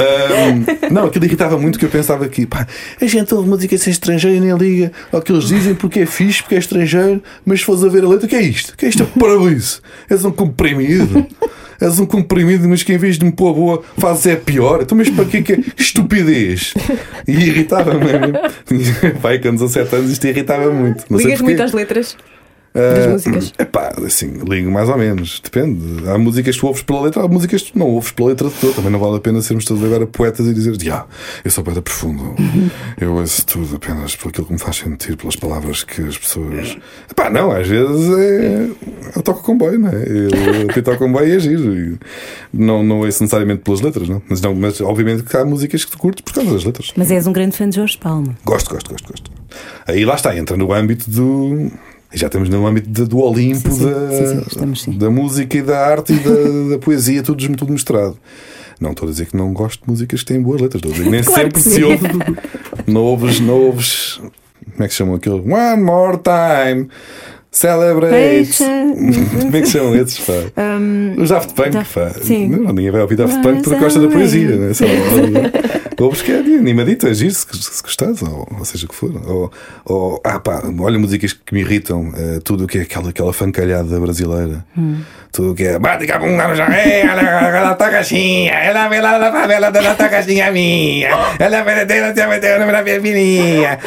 Speaker 4: Ahm, não, aquilo irritava muito que eu pensava que pá, a gente ouve música sem estrangeiro e nem liga ao que eles dizem porque é fixe, porque é estrangeiro, mas se fores a ver a letra, o que é isto? O que é isto? Para isso? És um comprimido. És um comprimido, mas que em vez de me pôr boa fazes é pior. Então, mas para que que é estupidez? E irritava-me. Pai, com 17 anos isto irritava muito.
Speaker 3: Ligas muito às letras das
Speaker 4: Ah,
Speaker 3: músicas?
Speaker 4: Epá, assim, ligo mais ou menos. Depende. Há músicas que tu ouves pela letra, há músicas que tu não ouves pela letra de toda. Também não vale a pena sermos todos agora poetas e dizer, ah, eu sou poeta profundo. Eu ouço tudo apenas por aquilo que me faz sentir, pelas palavras que as pessoas. Epá, não, às vezes é. Eu toco comboio, não é? Eu toco comboio e é giro. Não, não ouço necessariamente pelas letras, não. Mas, não. mas obviamente que há músicas que tu curtes por causa das letras.
Speaker 2: Mas és um grande fã de Jorge Palma.
Speaker 4: Gosto, gosto, gosto, gosto. Aí lá está, entra no âmbito do. Já estamos no âmbito do Olimpo
Speaker 2: Sim,
Speaker 4: da,
Speaker 2: sim, sim, estamos,
Speaker 4: da música e da arte e da, da poesia, tudo, tudo misturado. Não estou a dizer que não gosto de músicas que têm boas letras, estou a dizer que nem
Speaker 2: Claro
Speaker 4: sempre
Speaker 2: que
Speaker 4: se ouve. Não ouves, não ouves. Como é que se chama aquilo? One more time. Celebrate! Como é que chamam esses, pá? Os Daft Punk,
Speaker 2: Daft-
Speaker 4: pá.
Speaker 2: sim.
Speaker 4: Não, ninguém vai ouvir Daft
Speaker 2: Ah,
Speaker 4: Punk porque gosta da
Speaker 2: celebrate.
Speaker 4: poesia, né? Só, ouves que é animadito, é giro, se, se gostares, ou, ou seja o que for. Ou, ou, ah, pá, olha músicas que me irritam, eh, tudo o que é aquela, aquela fancalhada brasileira, tudo o que é. Bate ei, ela ela tá caixinha, ela vem lá da favela da tua caixinha minha, ela vem da tua meteu na minha filhinha.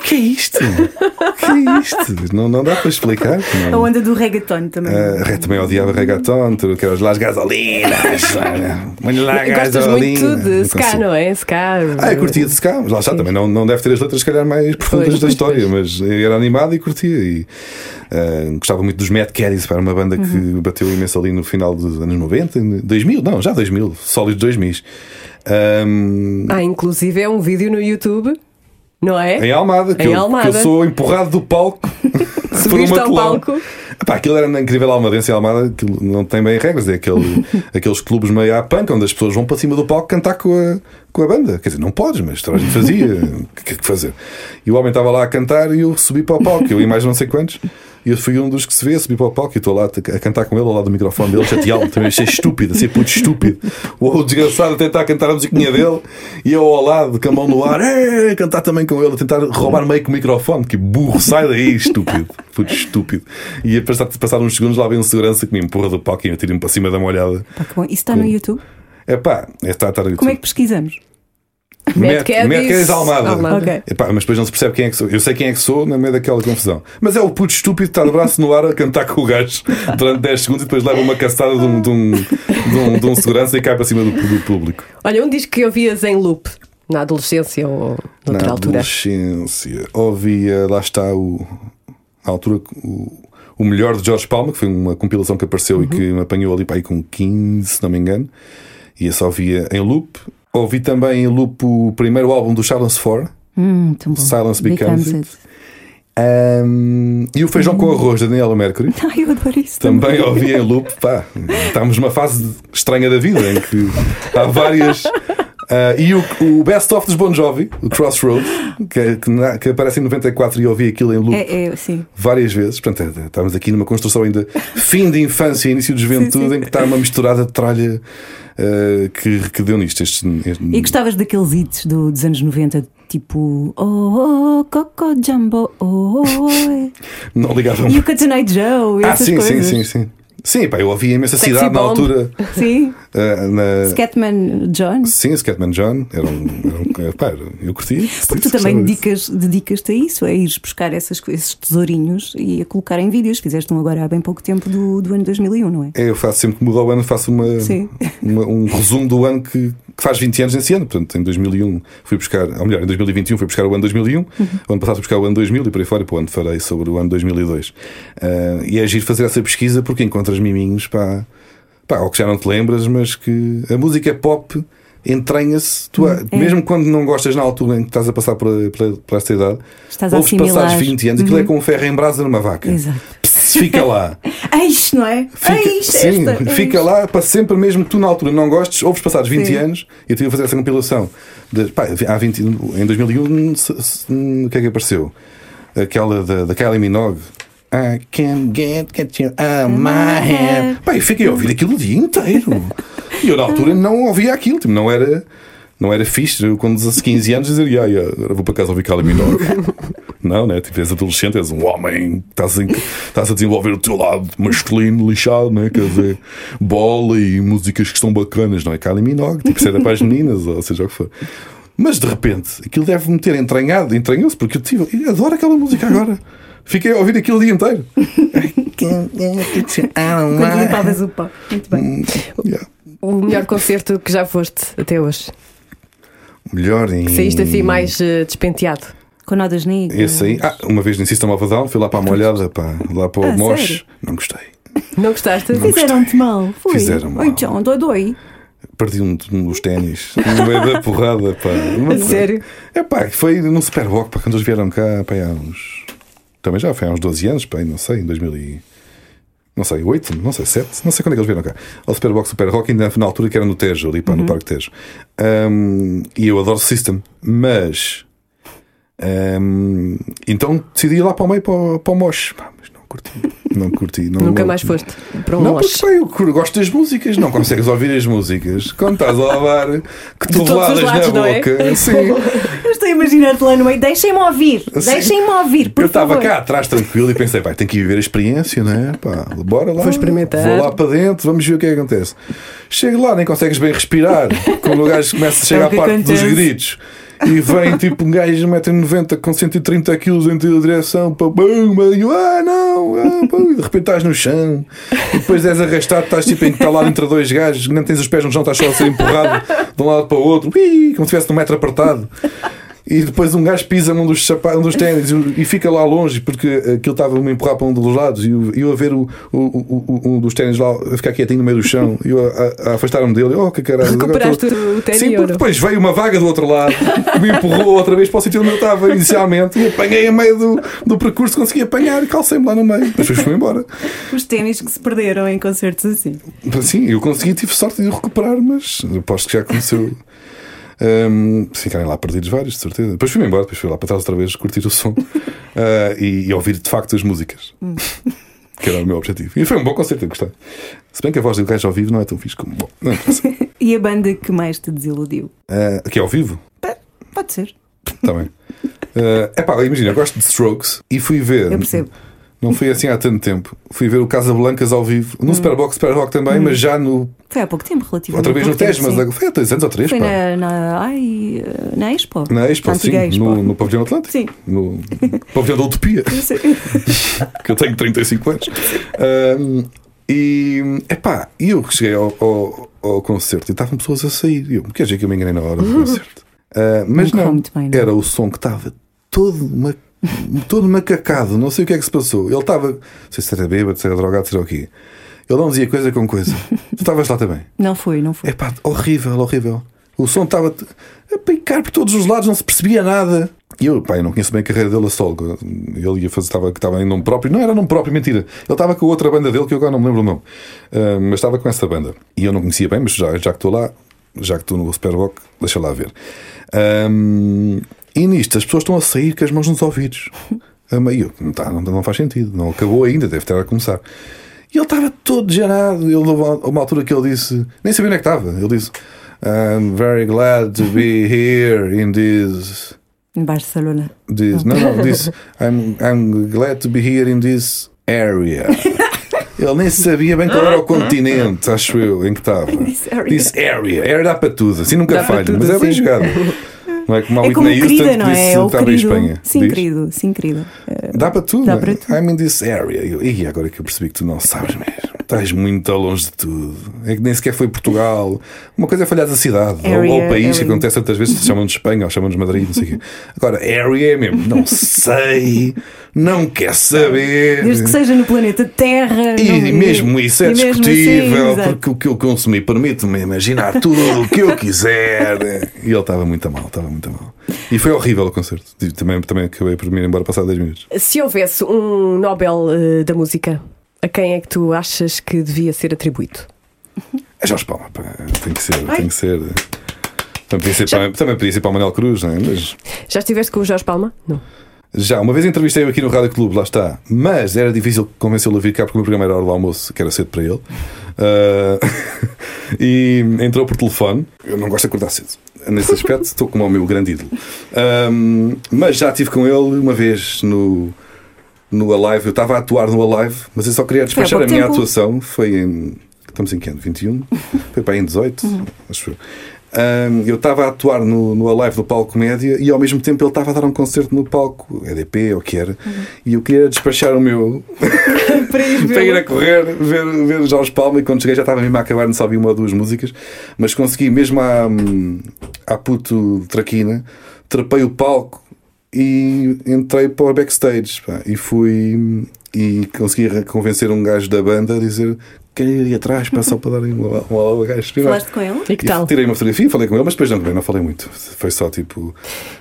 Speaker 4: Que é isto? Que é isto? Não, não dá para explicar.
Speaker 2: A
Speaker 4: Não.
Speaker 2: onda do reggaeton também.
Speaker 4: Uh, também odiava reggaeton, tudo que era las gasolinas. Olha lá,
Speaker 3: Gostas muito
Speaker 4: gasolina.
Speaker 3: de
Speaker 4: Não
Speaker 3: ska, não é? Ska.
Speaker 4: Ah, eu curtia de ska, mas lá está, também não, não deve ter as letras, se calhar, mais profundas
Speaker 3: Pois,
Speaker 4: da história,
Speaker 3: pois.
Speaker 4: mas era animado e curtia. E, uh, gostava muito dos Mad Caddies, para uma banda que bateu imenso ali no final dos anos 90, 2000, não, já 2000, sólidos 2000. Um,
Speaker 3: Ah, inclusive é um vídeo no YouTube, não é?
Speaker 4: em Almada, que,
Speaker 3: Em
Speaker 4: eu,
Speaker 3: Almada.
Speaker 4: que eu sou empurrado do palco por
Speaker 3: Subiste
Speaker 4: um
Speaker 3: ao palco.
Speaker 4: Epá, aquilo era na incrível Almadense em Almada, não tem bem regras, é aquele, aqueles clubes meio à punk onde as pessoas vão para cima do palco cantar com a, com a banda. Quer dizer, não podes, mas toda a gente fazia. O que é que fazer? E o homem estava lá a cantar e eu subi para o palco, eu e mais não sei quantos. E eu fui um dos que se vê, subi para o palco e estou lá a cantar com ele ao lado do microfone dele, chateá-lo. Também achei estúpido, assim, puto estúpido. O desgraçado a tentar cantar a musiquinha dele e eu ao lado, com a mão no ar, a cantar também com ele, a tentar roubar meio que o microfone. Que burro, sai daí, estúpido. Puto estúpido. E a passar, passar uns segundos lá vem um segurança que me empurra do palco e me tira-me para cima da molhada.
Speaker 2: Pá, que bom. Isso está no YouTube?
Speaker 4: É pá, está a estar
Speaker 2: Como é que pesquisamos?
Speaker 3: Caddies
Speaker 4: Almada.
Speaker 3: Almada.
Speaker 2: Ok.
Speaker 4: Epá, mas depois não se percebe quem é que sou. Eu sei quem é que sou no meio daquela confusão. Mas é o puto estúpido que está de braço no ar a cantar com o gajo durante 10 segundos e depois leva uma castada de um, de um, de um, de um segurança e cai para cima do, do público.
Speaker 3: Olha, um disco que ouvias em loop na adolescência ou noutra
Speaker 4: Na
Speaker 3: altura.
Speaker 4: adolescência ouvia, lá está o, na altura o, o melhor de Jorge Palma, que foi uma compilação que apareceu e que me apanhou ali para aí com 15, se não me engano. E esse ouvia em loop. Ouvi também em loop o primeiro álbum do Silence 4.
Speaker 2: Hum.
Speaker 4: Silence Becomes It. Um, e o feijão com arroz da Daniela Mercury.
Speaker 2: Ai, eu adoro isso.
Speaker 4: Também ouvi em loop. Pá, estamos numa fase estranha da vida em que há várias. Ah, e o, o Best of dos Bon Jovi, o Crossroads, que, é- que, na- que aparece em 94 e ouvi aquilo em loop
Speaker 2: É, é, sim.
Speaker 4: várias vezes. Portanto, é- estamos aqui numa construção ainda fim de infância início de juventude
Speaker 2: Sim, sim.
Speaker 4: em que está uma misturada de tralha ah, que, que deu nisto. Este, este-
Speaker 2: E gostavas daqueles hits do- dos anos 90, tipo Oh, oh Coco Jumbo, oh, oh, oh.
Speaker 4: não ligava
Speaker 2: E o Tonight Joe,
Speaker 4: Ah,
Speaker 2: essas
Speaker 4: sim, sim,
Speaker 2: coisas.
Speaker 4: sim, sim. Sim, pá, eu ouvia imensa
Speaker 3: Sexy
Speaker 4: cidade na altura.
Speaker 2: Sim.
Speaker 4: Ah, na,
Speaker 2: Scatman John.
Speaker 4: Sim, Scatman John. Era um, era um, pá, era- eu curti.
Speaker 2: Porque tu também dedicas, dedicas-te a isso, a ires buscar essas, esses tesourinhos e a colocar em vídeos. Fizeste um agora há bem pouco tempo do, do ano 2001, não é?
Speaker 4: É, eu faço sempre que muda o ano, faço uma, uma- um resumo do ano que, que faz 20 anos nesse ano. Portanto, em 2001 fui buscar, ou melhor, em 2021 fui buscar o ano 2001,
Speaker 2: Uhum.
Speaker 4: o ano passado fui buscar o ano 2000 e por aí fora, para o ano farei sobre o ano 2002. Ah, e é giro fazer essa pesquisa porque encontras miminhos, pá, pá, ou que já não te lembras, mas que a música pop entranha-se, tu,
Speaker 2: é.
Speaker 4: mesmo quando não gostas na altura em que estás a passar por, por, por esta idade,
Speaker 2: Estás
Speaker 4: ouves.
Speaker 2: Uhum.
Speaker 4: passados 20 anos, aquilo é com um ferro em brasa numa vaca.
Speaker 2: Exato.
Speaker 4: Pss, Fica lá.
Speaker 2: Eis, não é?
Speaker 4: Fica,
Speaker 2: Eis,
Speaker 4: sim,
Speaker 2: esta,
Speaker 4: fica lá para sempre, mesmo que tu na altura não gostes, ouves passados 20
Speaker 2: Sim.
Speaker 4: anos eu tive a fazer essa compilação. De, pá, há 20, em 2001, se- se- o que é que apareceu? Aquela da, da Kylie Minogue. I can't get, get you out of my head. Pá, eu fiquei a ouvir aquilo o dia inteiro. E eu na altura não ouvia aquilo, tipo, não era. Não era fixe, eu com 15 anos dizer, yeah, yeah, vou para casa ouvir Kylie Minogue. Não, né? Tipo, és adolescente, és um homem, estás, em- estás a desenvolver o teu lado masculino, lixado, né? Quer dizer, bola e músicas que estão bacanas, não é? Kylie Minogue, tipo, isso era para as meninas, ou seja o que for. Mas de repente, aquilo deve-me ter entranhado, entranhou-se, porque eu tive, eu adoro aquela música agora. Fiquei a ouvir aquilo o dia inteiro.
Speaker 2: Quando limpavas o pó. Muito bem.
Speaker 4: Yeah.
Speaker 3: O melhor concerto que já foste até hoje.
Speaker 4: Melhor em.
Speaker 3: Que saíste assim mais eh, despenteado.
Speaker 2: Com nodas negras.
Speaker 4: Esse aí. Ah, uma vez no System of a Down, fui lá para a molhada, pá, lá para o
Speaker 2: Ah,
Speaker 4: Mosh.
Speaker 2: sério?
Speaker 4: Não gostei.
Speaker 3: Não gostaste?
Speaker 2: Fizeram-te mal. Foi.
Speaker 4: Fizeram mal.
Speaker 2: Oi, John, doi, doi.
Speaker 4: Perdi um, um dos ténis no meio da porrada, pá.
Speaker 3: A sério?
Speaker 4: É pá, foi num Superboc, pá, quando eles vieram cá, pá, há uns. Também já foi há uns 12 anos, pá, não sei, em 2000 e... Não sei, 8, não sei, 7, não sei quando é que eles vieram cá. Ao Superbox Super Rock, ainda na altura que era no Tejo, ali pá, no Parque Tejo. Um, e eu adoro System, mas. um, então decidi ir lá para o meio, para, o- para o Mosh. Pá, mas curti. Não curti. Não,
Speaker 3: Nunca
Speaker 4: não-
Speaker 3: mais foste para um
Speaker 4: Não,
Speaker 3: loche.
Speaker 4: porque pá, eu gosto das músicas, não consegues ouvir as músicas quando estás a lavar
Speaker 3: todos os lados,
Speaker 4: na
Speaker 3: é?
Speaker 4: boca. Sim.
Speaker 2: Eu estou a imaginar-te lá no meio. Deixem-me ouvir. Deixem-me ouvir. Por
Speaker 4: eu estava cá atrás tranquilo e pensei, pá, tenho que viver a experiência, não é? Pá, bora lá.
Speaker 3: Vou experimentar.
Speaker 4: Vou lá para dentro, vamos ver o que é que acontece. Chego lá, nem consegues bem respirar. Quando o gajo começa a chegar
Speaker 2: É
Speaker 4: à
Speaker 2: que
Speaker 4: parte dos
Speaker 2: acontece.
Speaker 4: gritos. E vem tipo um gajo de 1,90m com 130 kg em tua direção, pá, bum, e ah não, ah, e de repente estás no chão, e depois és arrastado, estás tipo entalado entre dois gajos, nem tens os pés no chão, estás só a ser empurrado de um lado para o outro, ui, como se estivesse num metro apertado. E depois um gajo pisa num dos, um dos ténis e- e fica lá longe porque aquilo estava a me empurrar para um dos lados e eu, eu a ver o, o, o- um dos ténis lá a ficar quietinho no meio do chão e eu a, a afastar-me dele. Oh, que caralho.
Speaker 3: Recuperaste
Speaker 4: estou-
Speaker 3: o ténis
Speaker 4: Sim, porque depois veio uma vaga do outro lado que me empurrou outra vez para o sítio onde eu estava inicialmente e apanhei a meio do, do percurso, consegui apanhar e calcei-me lá no meio. Depois fui embora.
Speaker 2: Os ténis que se perderam em concertos assim.
Speaker 4: Sim, eu consegui, tive sorte de o recuperar, mas aposto que já aconteceu. Um, ficarem lá perdidos vários, de certeza. Depois fui-me embora, depois fui lá para trás outra vez curtir o som ah, e, e ouvir de facto as músicas. que era o meu objetivo. E foi um bom concerto, eu gostei. Se bem que a voz do gajo ao vivo não é tão fixe como. Bom, não.
Speaker 2: E a banda que mais te desiludiu?
Speaker 4: Ah, aqui ao vivo?
Speaker 2: Pode ser.
Speaker 4: Está bem. É pá, imagina, eu gosto de Strokes e fui ver.
Speaker 2: Eu percebo.
Speaker 4: Não foi assim há tanto tempo. Fui ver o Casa Blancas ao vivo,
Speaker 2: Hum.
Speaker 4: no Superbox, Super Rock também, mas já no.
Speaker 2: Foi há pouco tempo, relativamente.
Speaker 4: Outra vez no Tejo, mas
Speaker 2: sim.
Speaker 4: foi há dois anos ou três,
Speaker 2: Foi
Speaker 4: pá.
Speaker 2: na, na, ai, na Expo.
Speaker 4: Na Expo,
Speaker 2: Na
Speaker 4: sim,
Speaker 2: Expo.
Speaker 4: no, no Pavilhão Atlântico.
Speaker 2: Sim.
Speaker 4: No Pavilhão da Utopia,
Speaker 2: Sim.
Speaker 4: que eu tenho 35 anos. Ahm, e, epá, e eu que cheguei ao, ao, ao concerto e estavam pessoas a sair. E eu, quer dizer que eu me enganei na hora do concerto. Ah, mas
Speaker 2: Não
Speaker 4: não,
Speaker 2: bem, não
Speaker 4: era o som que estava todo, ma, todo macacado. Não sei o que é que se passou. Ele estava, não sei se era bêbado, se era drogado, se era o quê. Ele não dizia coisa com coisa. Tu estavas lá também.
Speaker 2: Não foi, não foi.
Speaker 4: É pá, horrível, horrível. O som estava a picar por todos os lados, não se percebia nada. E eu, pá, eu não conheço bem a carreira dele a solo. Ele ia fazer, estava, que estava em nome próprio. Não era nome próprio, mentira. Ele estava com a outra banda dele, que eu agora não me lembro o nome. Ah, mas estava com essa banda. E eu não conhecia bem, mas já, já que estou lá, já que estou no Superbock, deixa lá ver. Ahm, e nisto, as pessoas estão a sair com as mãos nos ouvidos. A meio, não, tá, não, não faz sentido. Não acabou ainda, deve estar a começar. E ele estava todo gerado. Ele, houve uma- altura que ele disse, nem sabia onde é que estava. Ele disse: I'm very glad to be here in this.
Speaker 2: Em Barcelona.
Speaker 4: this. Não, não, disse: I'm, I'm glad to be here in this area. Ele nem sabia bem qual era o continente, acho eu, em que estava.
Speaker 2: This area.
Speaker 4: This area. Area dá para tudo, assim nunca
Speaker 3: Dá
Speaker 4: falha, mas é bem
Speaker 3: sim.
Speaker 4: jogado. Não é como a
Speaker 2: É
Speaker 4: Whitney
Speaker 2: querida,
Speaker 4: Houston
Speaker 2: não
Speaker 4: que disse
Speaker 2: é? É
Speaker 4: que
Speaker 2: o
Speaker 4: estava em
Speaker 2: querido.
Speaker 4: Espanha.
Speaker 2: Sim,
Speaker 4: Diz?
Speaker 2: querido, sim, querido.
Speaker 4: Dá para tudo.
Speaker 2: Dá
Speaker 4: né?
Speaker 2: para tudo.
Speaker 4: I'm in this area. Eu, e agora que eu percebi que tu não sabes mesmo. Estás muito longe de tudo. É que nem sequer foi Portugal. Uma coisa é falhar da cidade. ou-
Speaker 2: Area,
Speaker 4: ou, o país, que acontece tantas vezes, chamam de Espanha ou chamam de Madrid, não sei o quê. Agora, area é mesmo. Não sei. Não quer saber.
Speaker 2: Desde que seja no planeta Terra.
Speaker 4: E
Speaker 2: não-
Speaker 4: mesmo isso é
Speaker 2: e assim,
Speaker 4: discutível,
Speaker 2: exato.
Speaker 4: porque o que eu consumi permite-me imaginar tudo o que eu quiser. E ele estava muito a mal, estava muito a mal. E foi horrível o concerto. Também, também acabei por me ir embora passar 10 minutos.
Speaker 3: Se houvesse um Nobel eh, da música, a quem é que tu achas que devia ser atribuído?
Speaker 4: É Jorge Palma, tem que ser, tem que ser. Também podia ser, para, também podia ser para o Manuel Cruz, não é? Mas
Speaker 3: Já estiveste com o Jorge Palma? Não.
Speaker 4: já, uma vez entrevistei-o aqui no Rádio Clube, lá está. Mas era difícil convencê-lo a vir cá porque o meu programa era hora do almoço, que era cedo para ele. Ah, e entrou por telefone. Eu não gosto de acordar cedo. Nesse aspecto, estou como o meu grande ídolo. Ahm, mas já estive com ele uma vez no, no Alive. Eu estava a atuar no Alive, mas eu só queria despachar a minha
Speaker 2: tempo.
Speaker 4: atuação. Foi em. Estamos em que ano? 21? Foi para aí em 18, acho eu. Ahm, eu estava a atuar no, no Alive do palco Média e ao mesmo tempo ele estava a dar um concerto no palco EDP ou o que era e eu queria despachar o meu
Speaker 3: Para ir
Speaker 4: para ir a correr ver, ver Jorge Palma e quando cheguei já estava mesmo a acabar, não sabia uma ou duas músicas, mas consegui mesmo à, à puto traquina, trepei o palco e entrei para o backstage pá, e fui e consegui convencer um gajo da banda a dizer quer ir atrás pá, só para darem uma, uma, uma gajo
Speaker 2: Falaste com ele?
Speaker 3: E que tal?
Speaker 4: tirei uma fotografia, falei com ele, mas depois não, não falei muito. Foi só tipo.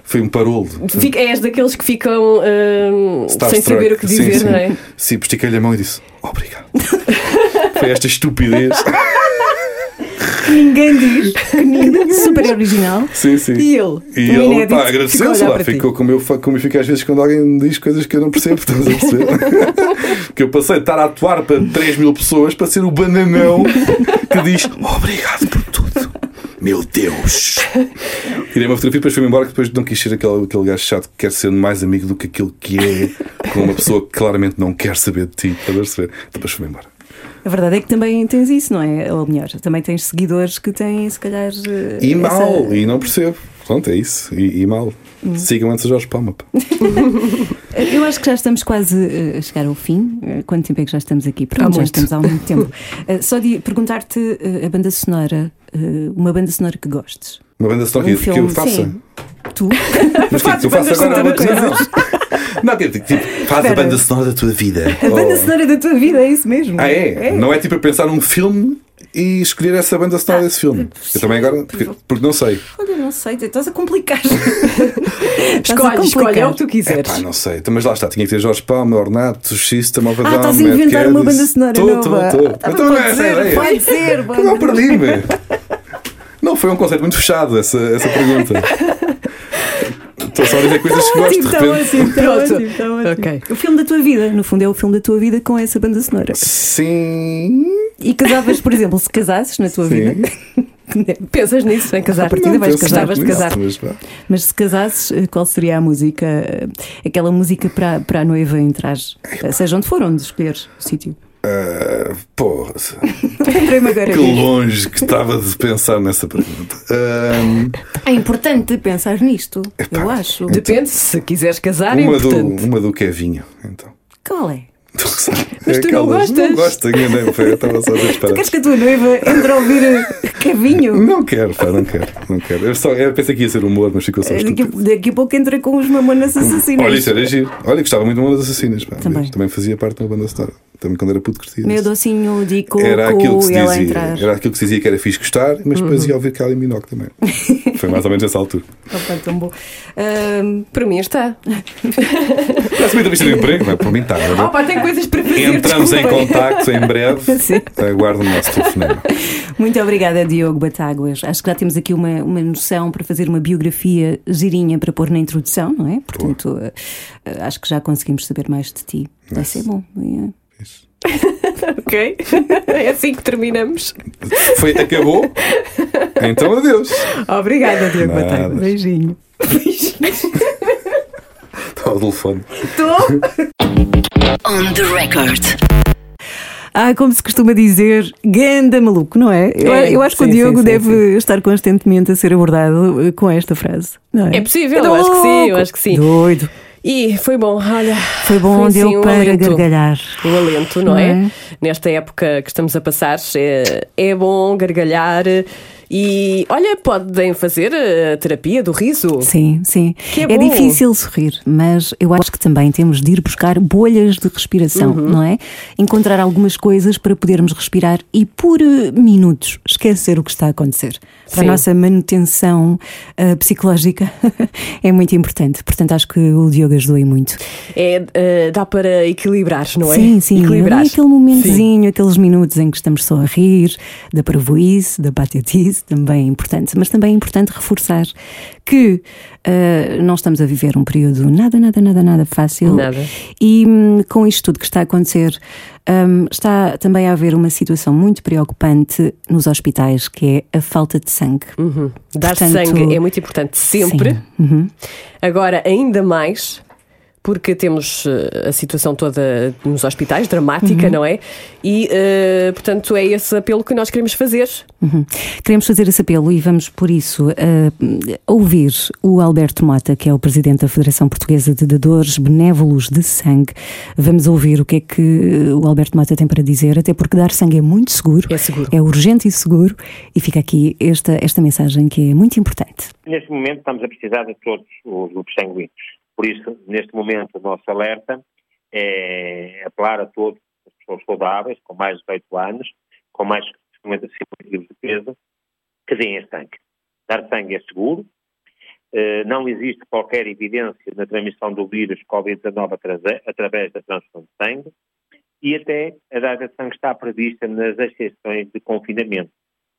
Speaker 4: Foi um parolo.
Speaker 3: Fica- és daqueles que ficam hum, sem saber o que
Speaker 4: Sim,
Speaker 3: dizer,
Speaker 4: sim.
Speaker 3: não é?
Speaker 4: Sim, estiquei-lhe a mão e disse obrigado. Foi esta estupidez.
Speaker 2: Que ninguém diz, que ninguém, super original.
Speaker 4: Sim, sim.
Speaker 2: E ele,
Speaker 4: E
Speaker 2: um
Speaker 4: ele
Speaker 2: inédito,
Speaker 4: pá, agradeceu-se lá, ficou como eu, como eu fico às vezes quando alguém me diz coisas que eu não percebo, estás a perceber? que eu passei de estar a atuar para 3 mil pessoas para ser o bananão que diz obrigado por tudo. Meu Deus! Tirei uma fotografia e depois fui-me embora que depois não quis ser aquele, aquele gajo chato que quer ser mais amigo do que aquilo que é com uma pessoa que claramente não quer saber de ti. Estás a perceber? Depois fui-me embora.
Speaker 2: A verdade é que também tens isso, não é? Ou melhor, também tens seguidores que têm, se calhar. eh,
Speaker 4: E
Speaker 2: essa-
Speaker 4: mal, e não percebo. Pronto, é isso. E, e mal.
Speaker 2: Hum.
Speaker 4: Sigam antes a Jorge Palma.
Speaker 2: Eu acho que já estamos quase eh, a chegar ao fim. Eh, Quanto tempo é que já estamos aqui? Pronto, já
Speaker 3: muito.
Speaker 2: estamos há muito tempo. Só de perguntar-te a banda sonora, uma banda sonora que gostes.
Speaker 4: Uma banda sonora
Speaker 2: Um
Speaker 4: que, que eu
Speaker 2: filme,
Speaker 4: faça.
Speaker 2: sim. Tu?
Speaker 4: Mas tipo, tu faças agora uma. Não, que, tipo, faz a banda sonora da tua vida.
Speaker 2: A banda sonora da tua vida, é isso mesmo?
Speaker 4: Ah, é? Não é tipo a pensar num filme e escolher essa banda sonora desse filme. Eu também agora, porque, porque não sei.
Speaker 2: Olha, não sei, estás a complicar. Estás a
Speaker 3: Escolhe, escolhe, é
Speaker 2: complicar.
Speaker 3: o que tu quiseres.
Speaker 4: Pá, não sei. Então, Mas lá está, tinha que ter Jorge Palma, Ornato, System of a
Speaker 2: Ah, estás a
Speaker 4: Mad
Speaker 2: inventar uma banda sonora
Speaker 4: Tô,
Speaker 2: nova.
Speaker 4: Então não é
Speaker 2: pode ser. Pode ser, pode
Speaker 4: Não, perdi-me. Não, foi um conceito muito fechado essa, essa pergunta. Estou só a dizer coisas que gosto de
Speaker 2: Ótimo, está
Speaker 4: repente.
Speaker 2: ótimo, está
Speaker 3: Pronto.
Speaker 2: ótimo, está ótimo.
Speaker 3: Ok.
Speaker 2: O filme da tua vida, no fundo, é o filme da tua vida com essa banda sonora.
Speaker 4: Sim.
Speaker 2: E casavas, por exemplo, se casasses na tua
Speaker 4: Sim.
Speaker 2: vida.
Speaker 3: Pensas nisso, em casar?
Speaker 2: À partida vais
Speaker 4: penso
Speaker 2: casar, vais casar.
Speaker 4: mas
Speaker 2: se casasses, eh, qual seria a música? eh, Aquela música para, para a noiva? Eh, Seja onde for, onde escolheres o sítio.
Speaker 4: Ah, porra, que longe que estava de pensar nessa pergunta. Ah,
Speaker 2: É importante pensar nisto, eu acho.
Speaker 3: Depende, se quiseres casar, é
Speaker 4: uma,
Speaker 3: importante.
Speaker 4: do, uma do Kevinho, então.
Speaker 2: Qual é?
Speaker 3: Mas tu não gostas?
Speaker 4: Não gosto, enganei, foi, eu estava só a
Speaker 2: Tu
Speaker 4: disparar.
Speaker 2: queres que a tua noiva entre a ouvir Kevinho?
Speaker 4: Não quero, pá, não quero, não quero. Eu, só, eu pensei que ia ser humor, mas ficou só
Speaker 2: Daqui, daqui a pouco entra com os mamonas assassinos.
Speaker 4: Olha, isso era giro. Olha, gostava muito de uma das assassinas. Pá.
Speaker 2: Também.
Speaker 4: Também fazia parte de uma banda sonora. Também quando era puto curtia.
Speaker 2: Meu docinho de coco
Speaker 4: Era aquilo que se dizia.
Speaker 2: entrar.
Speaker 4: Era aquilo que se dizia que era fixe gostar, mas
Speaker 2: Uhum.
Speaker 4: depois ia ouvir Kylie Minogue também. Foi mais ou menos nessa altura.
Speaker 2: Opa, tão bom.
Speaker 3: Para mim está.
Speaker 4: Parece uma entrevista de emprego, não é? Por mim está. não é?
Speaker 3: Pá, tem coisas para fazer.
Speaker 4: Entramos em contacto em breve.
Speaker 2: Sim.
Speaker 4: Aguardo o nosso telefonema.
Speaker 2: Muito obrigada, Diogo Batáguas. Acho que já temos aqui uma, uma noção para fazer uma biografia girinha para pôr na introdução, não é? Portanto, eh, eh, acho que já conseguimos saber mais de ti. Vai ser bom. É.
Speaker 4: Isso.
Speaker 3: Ok? É assim que terminamos.
Speaker 4: Foi, acabou? Então adeus.
Speaker 3: Obrigada, Diogo. Batalha.
Speaker 2: Beijinho.
Speaker 4: Está ao telefone.
Speaker 1: On the record.
Speaker 2: Ah, como se costuma dizer, ganda maluco, não é? Eu,
Speaker 3: É,
Speaker 2: eu acho que o
Speaker 3: sim,
Speaker 2: Diogo
Speaker 3: sim, sim,
Speaker 2: deve estar constantemente a ser abordado eh, com esta frase. Não é?
Speaker 3: É possível, eu acho que sim, eu acho que sim.
Speaker 2: Doido.
Speaker 3: E foi bom, olha.
Speaker 2: Foi bom,
Speaker 3: assim,
Speaker 2: deu
Speaker 3: um
Speaker 2: para
Speaker 3: alento.
Speaker 2: gargalhar.
Speaker 3: Um alento, não
Speaker 2: Não
Speaker 3: é?
Speaker 2: é?
Speaker 3: Nesta época que estamos a passar, é, é bom gargalhar. E olha, podem fazer a terapia do riso.
Speaker 2: Sim, sim.
Speaker 3: Que é
Speaker 2: é difícil sorrir, mas eu acho que também temos de ir buscar bolhas de respiração,
Speaker 3: Uhum.
Speaker 2: não é? Encontrar algumas coisas para podermos respirar e por eh, minutos esquecer o que está a acontecer. Para a
Speaker 3: Sim.
Speaker 2: nossa manutenção eh, psicológica é muito importante. Portanto, acho que o Diogo ajudou aí muito.
Speaker 3: É, eh, dá para equilibrar, não é?
Speaker 2: Sim, sim.
Speaker 3: Equilibrar.
Speaker 2: Ali aquele momentozinho, aqueles minutos em que estamos só a rir, da parvoíce, da patetice, também é importante. Mas também é importante reforçar que ah, não estamos a viver um período nada, nada, nada, nada fácil.
Speaker 3: Nada.
Speaker 2: E hum, com isto tudo que está a acontecer, hum, está também a haver uma situação muito preocupante nos hospitais, que é a falta de sangue.
Speaker 3: Uhum. Dar
Speaker 2: Portanto,
Speaker 3: sangue é muito importante sempre.
Speaker 2: Uhum.
Speaker 3: Agora, ainda mais, porque temos eh, a situação toda nos hospitais, dramática,
Speaker 2: Uhum.
Speaker 3: não é? E, eh, portanto, é esse apelo que nós queremos fazer.
Speaker 2: Uhum. Queremos fazer esse apelo e vamos, por isso, uh, ouvir o Alberto Mota, que é o presidente da Federação Portuguesa de Dadores Benévolos de Sangue. Vamos ouvir o que é que o Alberto Mota tem para dizer, até porque dar sangue é muito seguro,
Speaker 3: É seguro.
Speaker 2: é urgente e seguro. E fica aqui esta, esta mensagem que é muito importante.
Speaker 6: Neste momento estamos a precisar de todos os grupos sanguíneos. Por isso, neste momento, o nosso alerta é apelar a todas as pessoas saudáveis, com mais de 18 anos, com mais de 55 quilos de peso, que deem sangue. Dar sangue é seguro, eh, não existe qualquer evidência na transmissão do vírus Covid-19 atrase- através da transfusão de sangue e até a data de sangue está prevista nas exceções de confinamento.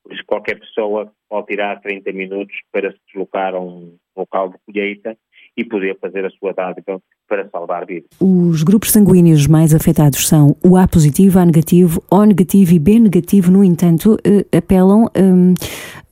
Speaker 6: Por isso, qualquer pessoa pode tirar 30 minutos para se deslocar a um local de colheita e poder fazer a sua dádiva para salvar vidas.
Speaker 2: Os grupos sanguíneos mais afetados são o A positivo, A negativo, O negativo e B negativo. No entanto, eh, apelam hum,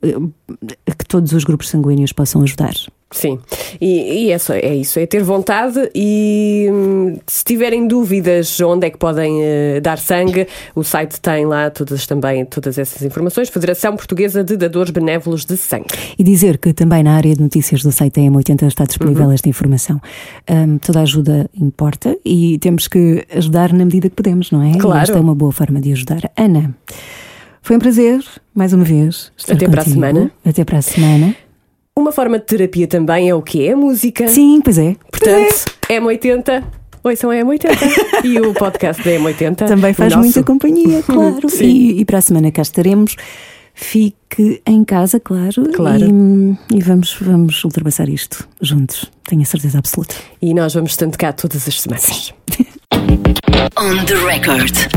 Speaker 2: eh, que todos os grupos sanguíneos possam ajudar.
Speaker 3: Sim, e, e é, só, é isso, é ter vontade e hum, se tiverem dúvidas onde é que podem uh, dar sangue, o site tem lá todas também todas essas informações, Federação Portuguesa de Dadores Benévolos de Sangue.
Speaker 2: E dizer que também na área de notícias do site M80 está disponível uhum. esta informação. Um, toda ajuda importa e temos que ajudar na medida que podemos, não é?
Speaker 3: Claro.
Speaker 2: E esta é uma boa forma de ajudar. Ana, foi um prazer, mais uma vez.
Speaker 3: Até
Speaker 2: contigo.
Speaker 3: para a semana.
Speaker 2: Até para a semana.
Speaker 3: Uma forma de terapia também é o que é a música.
Speaker 2: Sim, pois é.
Speaker 3: Portanto, é. M80. Oi, são a M80. e o podcast da M80.
Speaker 2: Também faz muita companhia, claro. E, e, para a semana cá estaremos. Fique em casa, claro.
Speaker 3: Claro.
Speaker 2: E, e, vamos, vamos ultrapassar isto juntos. Tenho a certeza absoluta.
Speaker 3: E nós vamos estando cá todas as semanas.
Speaker 1: On the record.